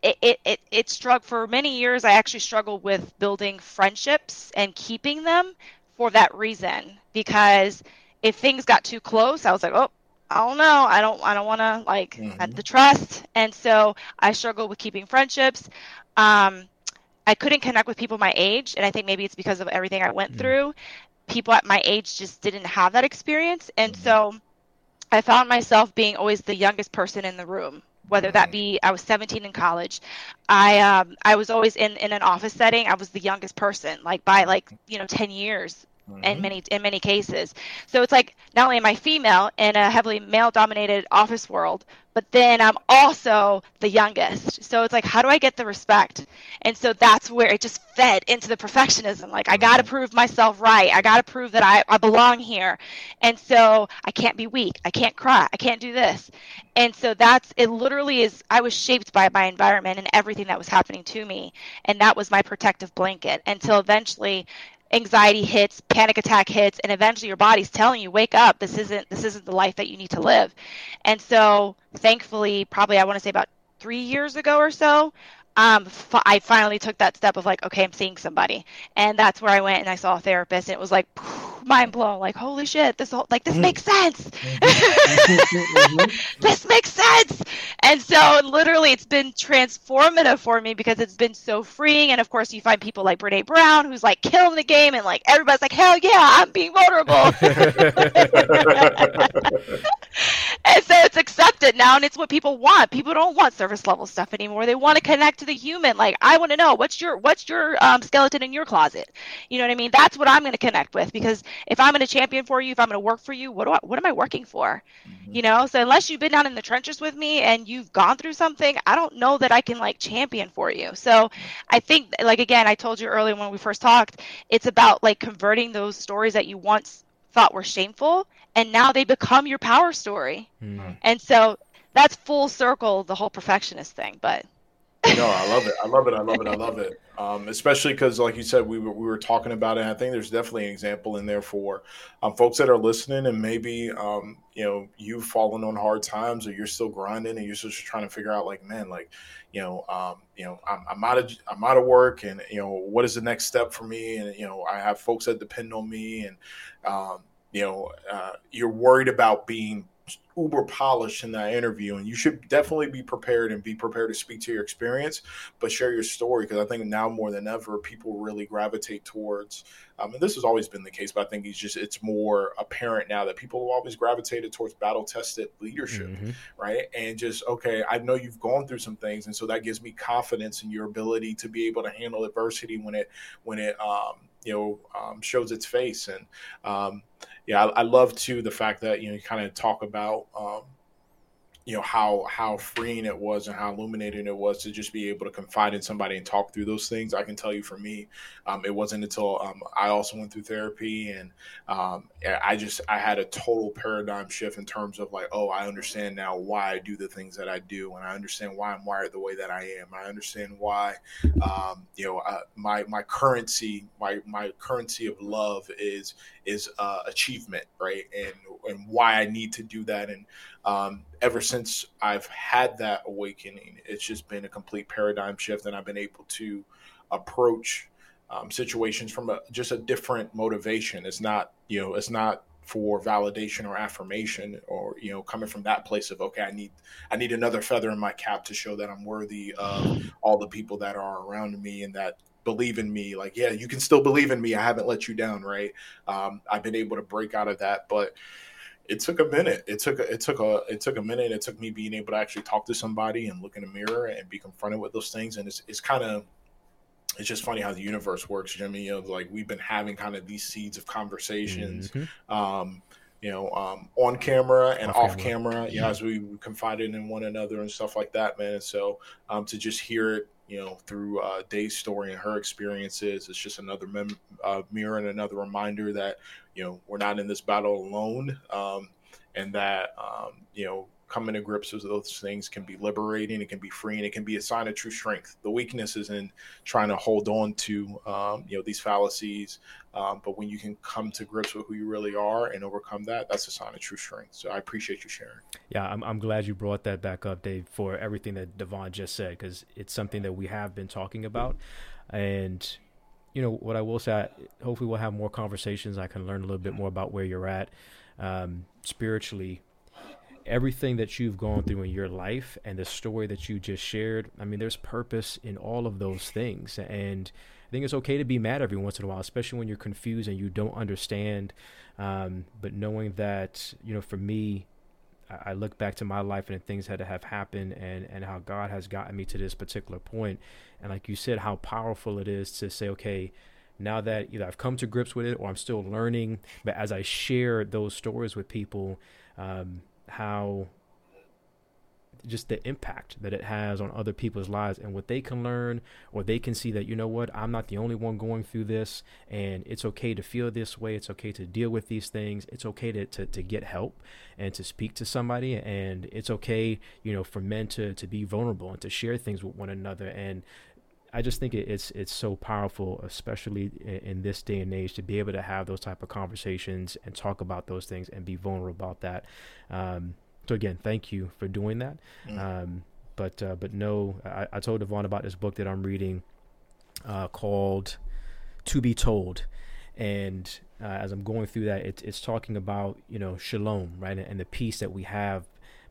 it, it, it, it struck for many years. I actually struggled with building friendships and keeping them for that reason. Because if things got too close, I was like, oh, I don't know. I don't. I don't want to like mm-hmm. the trust, and so I struggled with keeping friendships. Um, I couldn't connect with people my age, and I think maybe it's because of everything I went mm-hmm. through. People at my age just didn't have that experience, and mm-hmm. so I found myself being always the youngest person in the room whether that be I was 17 in college. I um I was always in in an office setting. I was the youngest person, like by like you know 10 years mm-hmm. in many in many cases. So it's like not only am I female in a heavily male dominated office world, but then I'm also the youngest. So it's like how do I get the respect? And so that's where it just fed into the perfectionism. Like I got to mm-hmm. prove myself right. I got to prove that I, I belong here. And so I can't be weak. I can't cry. I can't do this. And so that's it literally is I was shaped by my environment and everything that was happening to me. And that was my protective blanket until eventually anxiety hits, panic attack hits, and eventually your body's telling you, wake up, this isn't this isn't the life that you need to live. And so thankfully, probably I want to say about three years ago or so, um, f- I finally took that step of like, okay, I'm seeing somebody, and that's where I went and I saw a therapist, and it was like *sighs* mind blown, like holy shit, this whole like this mm-hmm. makes sense, mm-hmm. *laughs* this makes sense, and so literally it's been transformative for me because it's been so freeing, and of course you find people like Brene Brown who's like killing the game, and like everybody's like hell yeah, I'm being vulnerable, *laughs* *laughs* *laughs* and so it's accepted now, and it's what people want. People don't want service level stuff anymore; they want to connect to the human. Like I want to know what's your what's your um, skeleton in your closet. You know what I mean? That's what I'm going to connect with because if I'm going to champion for you, if I'm going to work for you, what do I, what am I working for? Mm-hmm. You know, so unless you've been down in the trenches with me and you've gone through something, I don't know that I can like champion for you. So I think like again, I told you earlier when we first talked, it's about like converting those stories that you once thought were shameful and now they become your power story. Mm-hmm. And so that's full circle the whole perfectionist thing, but no, I love it. I love it. I love it. I love it. Um, especially because, like you said, we were we were talking about it. I think there's definitely an example in there for um, folks that are listening, and maybe um, you know you've fallen on hard times, or you're still grinding, and you're just trying to figure out, like, man, like, you know, um, you know, I'm, I'm out of I'm out of work, and you know, what is the next step for me? And you know, I have folks that depend on me, and um, you know, uh, you're worried about being uber polished in that interview and you should definitely be prepared and be prepared to speak to your experience but share your story because i think now more than ever people really gravitate towards um, and this has always been the case but i think it's just it's more apparent now that people have always gravitated towards battle tested leadership mm-hmm. right and just okay i know you've gone through some things and so that gives me confidence in your ability to be able to handle adversity when it when it um, you know um, shows its face. And um, yeah I, I, love too the fact that you know you kind of talk about um, you know how how freeing it was and how illuminating it was to just be able to confide in somebody and talk through those things. I can tell you for me, um, it wasn't until um, I also went through therapy and um, I just I had a total paradigm shift in terms of like, oh, I understand now why I do the things that I do, and I understand why I'm wired the way that I am. I understand why, um, you know, uh, my my currency my my currency of love is is uh, achievement, right? And and why I need to do that and um, ever since I've had that awakening, it's just been a complete paradigm shift, and I've been able to approach um, situations from a, just a different motivation. It's not, you know, it's not for validation or affirmation, or you know, coming from that place of okay, I need, I need another feather in my cap to show that I'm worthy of all the people that are around me and that believe in me. Like, yeah, you can still believe in me. I haven't let you down, right? Um, I've been able to break out of that, but it took a minute. It took a, it took a it took a minute. It took me being able to actually talk to somebody and look in the mirror and be confronted with those things. And it's it's kind of it's just funny how the universe works, Jimmie. You know, like we've been having kind of these seeds of conversations, mm-hmm. um, you know, um, on camera and off, off camera, camera yeah. as we confided in one another and stuff like that, man. And so um, to just hear it, you know, through uh, Day's story and her experiences, it's just another mem- uh, mirror and another reminder that you know we're not in this battle alone, um, and that um, you know coming to grips with those things can be liberating. It can be freeing. It can be a sign of true strength. The weakness is in trying to hold on to um, you know these fallacies, um, but when you can come to grips with who you really are and overcome that, that's a sign of true strength. So I appreciate you sharing. Yeah, I'm I'm glad you brought that back up, Day, for everything that Devon just said because it's something that we have been talking about, and you know what I will say. Hopefully, we'll have more conversations. I can learn a little bit more about where you're at um, spiritually everything that you've gone through in your life and the story that you just shared, I mean, there's purpose in all of those things. And I think it's okay to be mad every once in a while, especially when you're confused and you don't understand. Um, but knowing that, you know, for me, I, look back to my life and things had to have happened and, and how God has gotten me to this particular point. And like you said, how powerful it is to say, okay, now that either I've come to grips with it or I'm still learning, but as I share those stories with people, um, how just the impact that it has on other people's lives and what they can learn or they can see that you know what I'm not the only one going through this and it's okay to feel this way it's okay to deal with these things it's okay to, to, to get help and to speak to somebody and it's okay you know for men to, to be vulnerable and to share things with one another and I just think it's it's so powerful, especially in, this day and age, to be able to have those type of conversations and talk about those things and be vulnerable about that. Um, so again, thank you for doing that. Mm. Um, but uh, but no, I, I, told Devon about this book that I'm reading uh, called "To Be Told," and uh, as I'm going through that, it, it's talking about you know shalom, right, and the peace that we have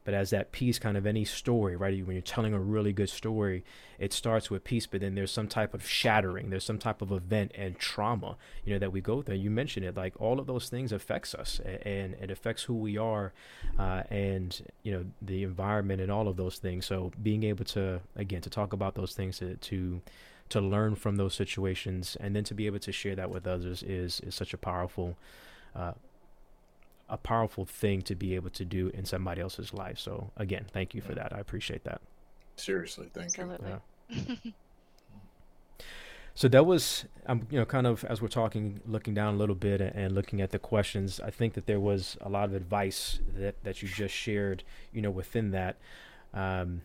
but as that piece, kind of any story, right? When you're telling a really good story, it starts with peace, but then there's some type of shattering, there's some type of event and trauma, you know, that we go through. You mentioned it, like all of those things affects us, and it affects who we are, uh, and you know, the environment and all of those things. So being able to, again, to talk about those things, to, to to learn from those situations and then to be able to share that with others is is such a powerful uh, a powerful thing to be able to do in somebody else's life. So again, thank you for that. I appreciate that. Seriously, thank Absolutely. you. Yeah. *laughs* so that was, I'm you know, kind of as we're talking, looking down a little bit and looking at the questions. I think that there was a lot of advice that that you just shared, you know, within that. Um,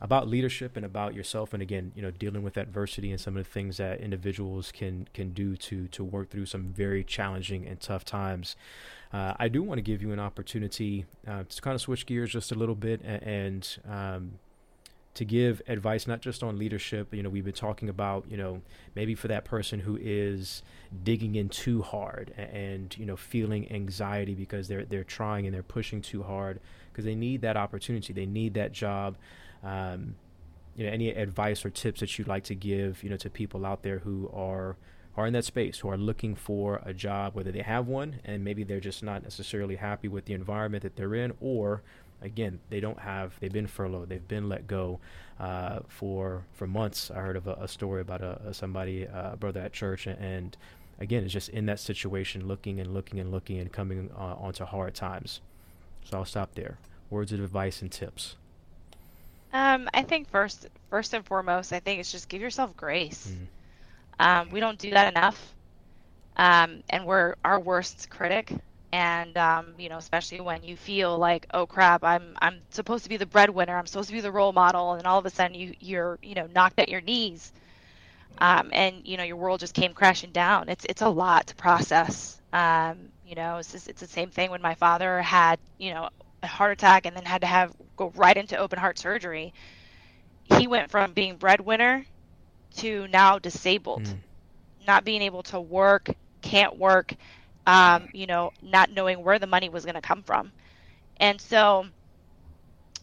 about leadership and about yourself and again you know dealing with adversity and some of the things that individuals can can do to to work through some very challenging and tough times uh, I do want to give you an opportunity uh, to kind of switch gears just a little bit and, and um, to give advice not just on leadership. You know, we've been talking about you know maybe for that person who is digging in too hard and, and you know feeling anxiety because they're they're trying and they're pushing too hard because they need that opportunity, they need that job. Um, you know, any advice or tips that you'd like to give, you know, to people out there who are are in that space who are looking for a job, whether they have one and maybe they're just not necessarily happy with the environment that they're in, or again, they don't have, they've been furloughed, they've been let go uh, for for months. I heard of a, a story about a, a somebody, uh, a brother at church, and again, it's just in that situation, looking and looking and looking and coming uh, onto hard times. So I'll stop there. Words of advice and tips. Um, I think first, first and foremost, I think it's just give yourself grace. Mm-hmm um, we don't do that enough, um, and we're our worst critic. And um, you know, especially when you feel like, oh crap, I'm I'm supposed to be the breadwinner, I'm supposed to be the role model, and all of a sudden you you're you know knocked at your knees, um, and you know your world just came crashing down. It's it's a lot to process. Um, you know, it's just, it's the same thing when my father had you know a heart attack and then had to have go right into open heart surgery. He went from being breadwinner to now disabled, mm. not being able to work, can't work, um, you know, not knowing where the money was going to come from. And so,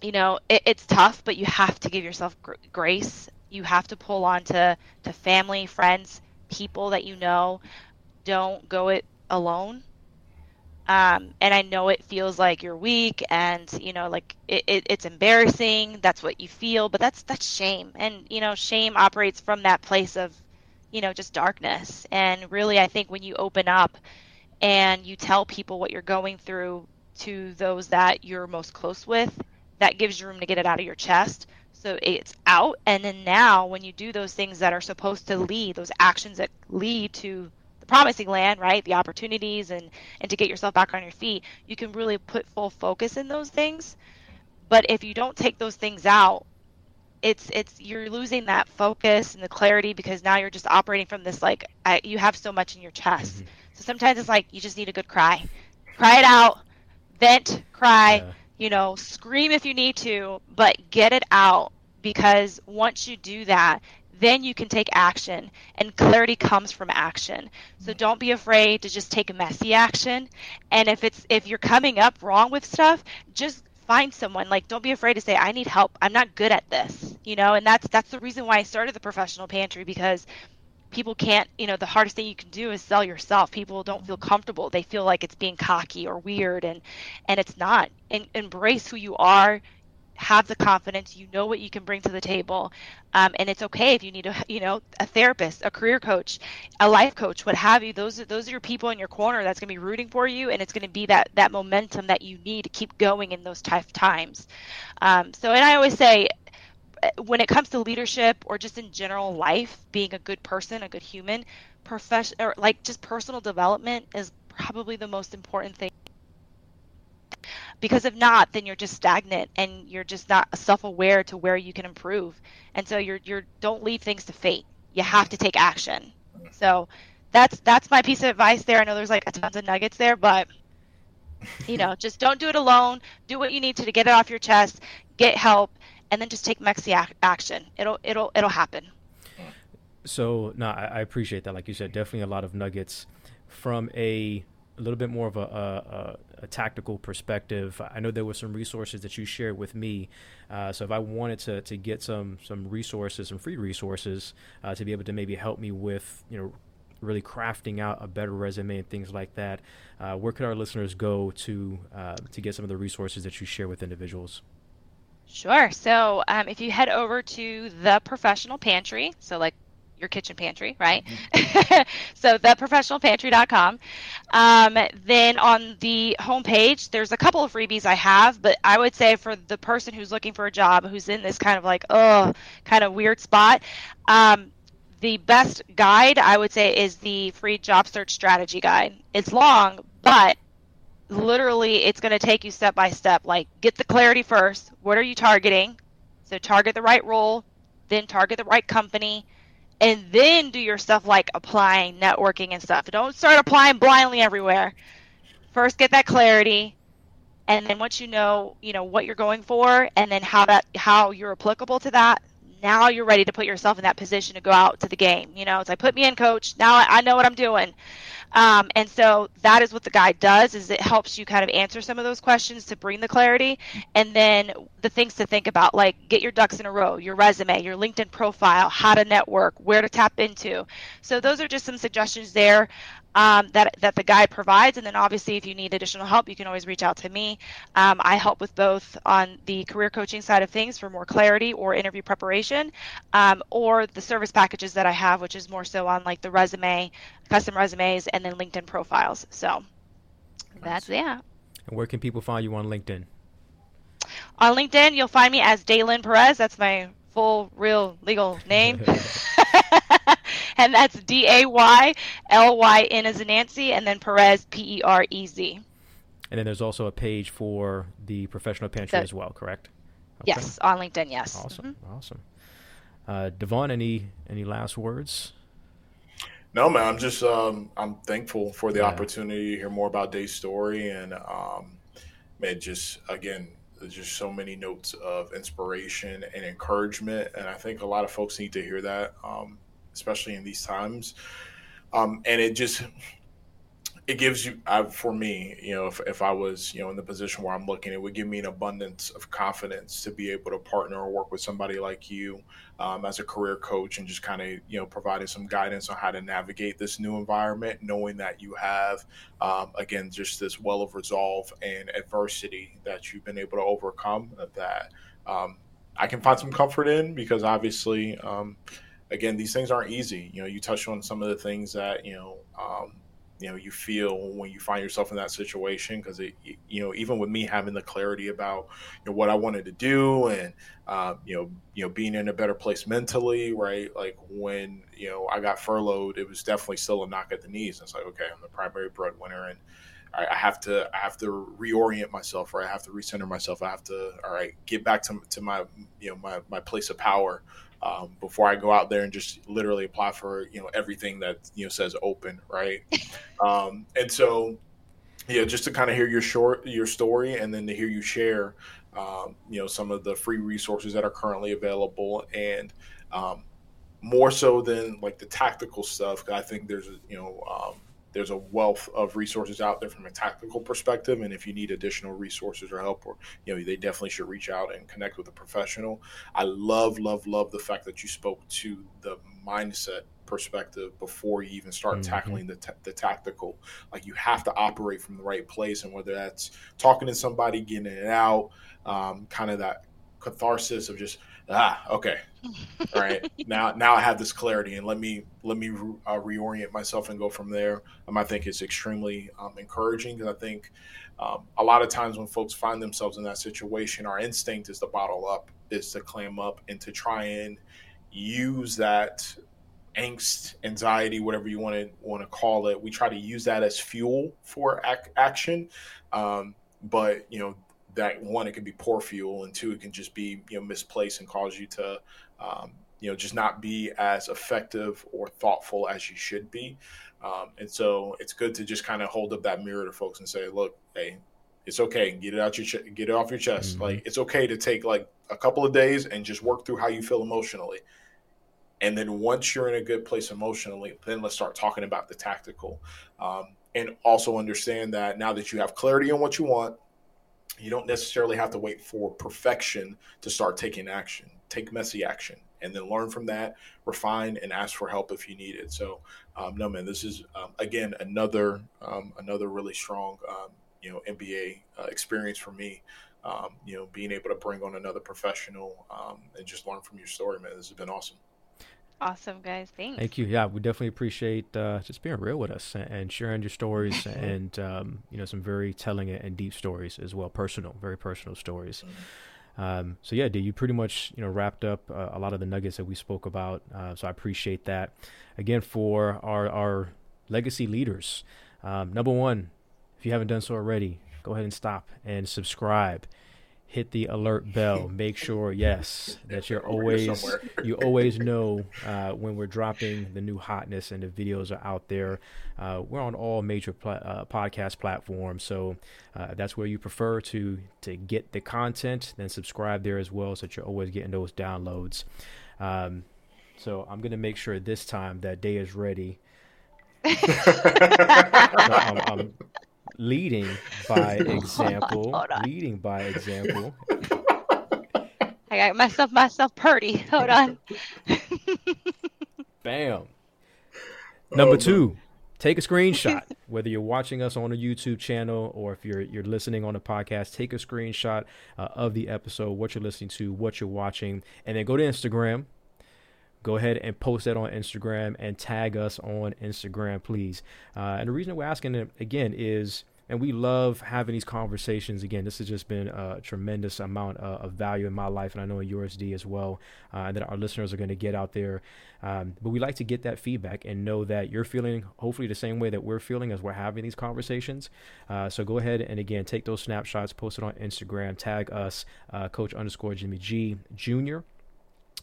you know, it, it's tough, but you have to give yourself gr- grace. You have to pull on to, to family, friends, people that you know. Don't go it alone. Um, and I know it feels like you're weak and you know like it, it, it's embarrassing. That's what you feel, but that's that's shame, and you know shame operates from that place of you know just darkness. And really, I think when you open up and you tell people what you're going through to those that you're most close with, that gives you room to get it out of your chest. So it's out, and then now when you do those things that are supposed to lead, those actions that lead to promising land, right? The opportunities and and to get yourself back on your feet, you can really put full focus in those things. But if you don't take those things out, it's it's you're losing that focus and the clarity because now you're just operating from this like I, you have so much in your chest. Mm-hmm. So sometimes it's like you just need a good cry, cry it out, vent, cry, yeah. you know, scream if you need to, but get it out because once you do that, then you can take action and clarity comes from action. So mm-hmm. don't be afraid to just take a messy action and if it's if you're coming up wrong with stuff just find someone. Like don't be afraid to say i need help. I'm not good at this you know and that's that's the reason why i started the professional pantry because people can't you know the hardest thing you can do is sell yourself. People don't feel comfortable. They feel like it's being cocky or weird and and it's not. And embrace who you are have the confidence you know what you can bring to the table. Um, and it's okay if you need a you know a therapist a career coach a life coach what have you. Those are those are your people in your corner that's going to be rooting for you and it's going to be that that momentum that you need to keep going in those tough times. Um, so and i always say eh, when it comes to leadership or just in general life being a good person a good human profession or like just personal development is probably the most important thing because if not then you're just stagnant and you're just not self-aware to where you can improve and so you're you're don't leave things to fate you have to take action so that's that's my piece of advice there i know there's like a tons of nuggets there but you know *laughs* just don't do it alone do what you need to to get it off your chest get help and then just take mexi action. It'll it'll it'll happen. So no, I, I, appreciate that. Like you said, definitely a lot of nuggets from a, a little bit more of a, a, a, tactical perspective. I know there were some resources that you shared with me. Uh, so if I wanted to, to get some some resources, some free resources uh, to be able to maybe help me with you know really crafting out a better resume and things like that, uh, where could our listeners go to uh, to get some of the resources that you share with individuals? Sure. So um, if you head over to the professional pantry, so like your kitchen pantry, right? Mm-hmm. *laughs* so theprofessionalpantry.com. Um, then on the homepage, there's a couple of freebies I have, but I would say for the person who's looking for a job, who's in this kind of like, oh, kind of weird spot, um, the best guide I would say is the free job search strategy guide. It's long, but literally it's going to take you step by step. Like, get the clarity first. What are you targeting? So, target the right role, then target the right company and then do your stuff like applying, networking, and stuff. Don't start applying blindly everywhere. First, get that clarity, and then once you know, you know what you're going for, and then how that how you're applicable to that. Now you're ready to put yourself in that position to go out to the game. You know, it's like put me in, coach. Now I, know what I'm doing. Um, and so that is what the guide does is it helps you kind of answer some of those questions to bring the clarity. And then the things to think about like get your ducks in a row your resume your linkedin profile how to network where to tap into. So those are just some suggestions there um, that that the guide provides. And then obviously, if you need additional help, you can always reach out to me. Um, I help with both on the career coaching side of things for more clarity or interview preparation, um, or the service packages that I have, which is more so on like the resume, custom resumes, and then LinkedIn profiles. So that's yeah. And where can people find you on LinkedIn? On LinkedIn, you'll find me as Daylyn Perez. That's my full, real, legal name. *laughs* *laughs* *laughs* and that's D A Y L Y N as in Nancy, and then Perez P E R E Z. And then there's also a page for the professional pantry the, as well, correct? Okay. Yes, on LinkedIn. Yes. Awesome, mm-hmm. awesome. Uh, Devon, any any last words? No, man. I'm just um, I'm thankful for the yeah. opportunity to hear more about Day's story, and um, man, just again, there's just so many notes of inspiration and encouragement, and I think a lot of folks need to hear that. Um, especially in these times. Um, and it just it gives you I, for me you know if, if i was you know in the position where i'm looking it would give me an abundance of confidence to be able to partner or work with somebody like you um, as a career coach and just kind of you know providing some guidance on how to navigate this new environment knowing that you have um, again just this well of resolve and adversity that you've been able to overcome that um, i can find some comfort in because obviously um, again, these things aren't easy. You know, you touched on some of the things that you know, um, you know, you feel when you find yourself in that situation. Because it, you know, even with me having the clarity about you know what I wanted to do, and uh, you know, you know, being in a better place mentally, right? Like when you know I got furloughed, it was definitely still a knock at the knees. It's like, okay, I'm the primary breadwinner, and I have to I have to reorient myself, or I have to recenter myself. I have to all right get back to, to my you know my, my place of power um, before I go out there and just literally apply for you know everything that you know says open, right? *laughs* um, and so, yeah, just to kind of hear your short your story and then to hear you share, um, you know, some of the free resources that are currently available and um, more so than like the tactical stuff. I think there's you know um, there's a wealth of resources out there from a tactical perspective and if you need additional resources or help or you know they definitely should reach out and connect with a professional i love love love the fact that you spoke to the mindset perspective before you even start mm-hmm. tackling the, t- the tactical like you have to operate from the right place and whether that's talking to somebody getting it out um, kind of that catharsis of just ah okay. All right. *laughs* Now now i have this clarity and let me let me uh, reorient myself and go from there. Um, i think it's extremely um, encouraging because i think um, a lot of times when folks find themselves in that situation our instinct is to bottle up is to clam up and to try and use that angst anxiety whatever you want to want to call it. We try to use that as fuel for ac- action. Um, but you know that one, it can be poor fuel, and two, it can just be you know misplaced and cause you to um, you know just not be as effective or thoughtful as you should be. Um, and so it's good to just kind of hold up that mirror to folks and say, look, hey, It's okay. Get it out your ch- get it off your chest. Mm-hmm. Like it's okay to take like a couple of days and just work through how you feel emotionally. And then once you're in a good place emotionally, then let's start talking about the tactical. Um, and also understand that now that you have clarity on what you want, you don't necessarily have to wait for perfection to start taking action. Take messy action and then learn from that, refine, and ask for help if you need it. So, um, no, man, this is um, again another um, another really strong um, you know MBA uh, experience for me. Um, you know, being able to bring on another professional um, and just learn from your story, man. This has been awesome. Awesome, guys. Thanks. Thank you. Yeah, we definitely appreciate uh, just being real with us and, sharing your stories *laughs* and um, you know some very telling and deep stories as well, personal, very personal stories. Mm-hmm. Um, so yeah, D, you pretty much you know wrapped up uh, a lot of the nuggets that we spoke about. Uh, so I appreciate that. Again, for our our legacy leaders, um, number one, if you haven't done so already, go ahead and stop and subscribe hit the alert bell. *laughs* Make sure, yes, that you're always *laughs* you always know uh, when we're dropping the new hotness and the videos are out there. Uh, we're on all major pl- uh, podcast platforms, so uh, that's where you prefer to to get the content. Then subscribe there as well, so that you're always getting those downloads. Um, so I'm gonna make sure this time that day is ready. *laughs* I'm, I'm, *laughs* leading by example. Leading *laughs* by example. I got myself myself purdy. Hold on. *laughs* Bam. Number oh, two, take a screenshot. Whether you're watching us on a YouTube channel or if you're you're listening on a podcast, take a screenshot uh, of the episode, what you're listening to, what you're watching, and then go to Instagram go ahead and post that on Instagram and tag us on Instagram, please. Uh, and the reason we're asking it again is, and we love having these conversations. Again, this has just been a tremendous amount of, of value in my life, and I know in yours, D, as well, uh, that our listeners are going to get out there. Um, but we like to get that feedback and know that you're feeling hopefully the same way that we're feeling as we're having these conversations. Uh, so go ahead and again take those snapshots, post it on Instagram, tag us, uh, Coach underscore Jimmie G Junior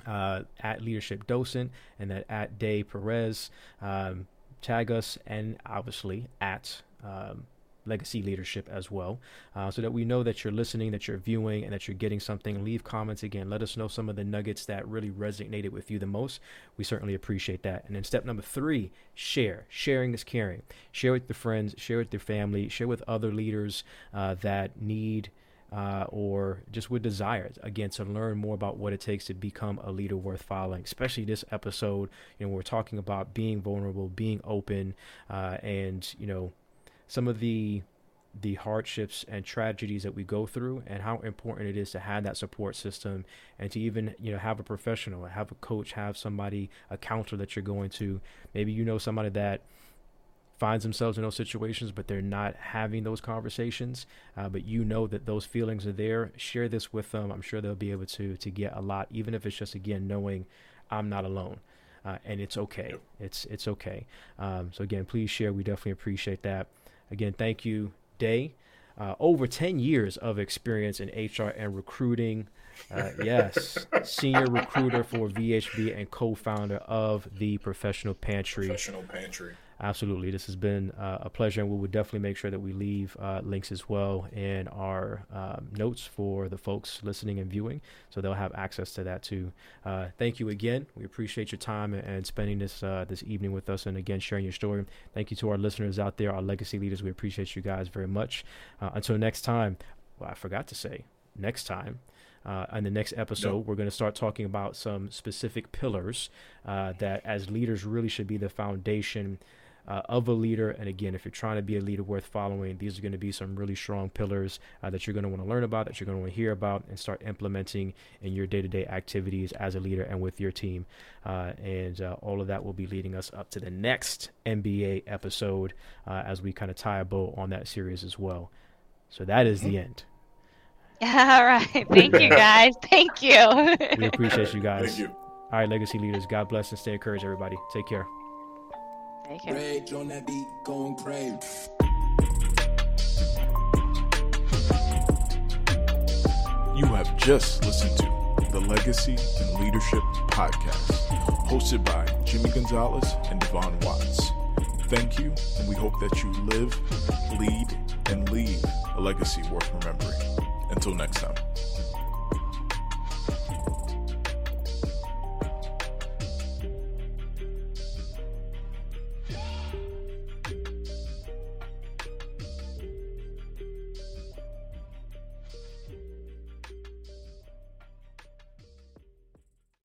uh, at Leadership Docent and that at Day Perez. Um, tag us and obviously at um, Legacy Leadership as well, uh, so that we know that you're listening, that you're viewing, and that you're getting something. Leave comments again. Let us know some of the nuggets that really resonated with you the most. We certainly appreciate that. And then step number three, share. Sharing is caring. Share with your friends, share with your family, share with other leaders uh, that need uh, or just with desires again to learn more about what it takes to become a leader worth following especially this episode you know we're talking about being vulnerable being open uh, and you know some of the the hardships and tragedies that we go through and how important it is to have that support system and to even you know have a professional have a coach have somebody a counselor that you're going to. Maybe you know somebody that finds themselves in those situations, but they're not having those conversations. Uh, but you know that those feelings are there. Share this with them. I'm sure they'll be able to to get a lot, even if it's just again knowing I'm not alone. Uh, and it's okay. It's it's okay. Um, so again, please share. We definitely appreciate that. Again, thank you, Day. Uh, over 10 years of experience in HR and recruiting. Uh, yes, *laughs* senior recruiter for VHB and co-founder of the Professional Pantry. Professional Pantry absolutely. This has been uh, a pleasure, and we will definitely make sure that we leave uh, links as well in our um, notes for the folks listening and viewing, so they'll have access to that too. Uh, thank you again. We appreciate your time and spending this uh, this evening with us, and again sharing your story. Thank you to our listeners out there, our legacy leaders. We appreciate you guys very much. Uh, until next time, well, I forgot to say next time. Uh, in the next episode, we're going to start talking about some specific pillars uh, that, as leaders, really should be the foundation uh, of a leader. And again, if you're trying to be a leader worth following, these are going to be some really strong pillars uh, that you're going to want to learn about, that you're going to want to hear about, and start implementing in your day to day activities as a leader and with your team. Uh, and uh, all of that will be leading us up to the next MBA episode uh, as we kind of tie a bow on that series as well. So that is the end. *laughs* All right. Thank you, guys. Thank you. we appreciate you guys. Thank you. All right, legacy leaders. God bless and stay encouraged, everybody. Take care. Take care. Rage on that beat, going crazy. You have just listened to the Legacy in Leadership Podcast, hosted by Jimmie Gonzalez and Devon Watts. Thank you, and we hope that you live, lead, and leave a legacy worth remembering. Until next time.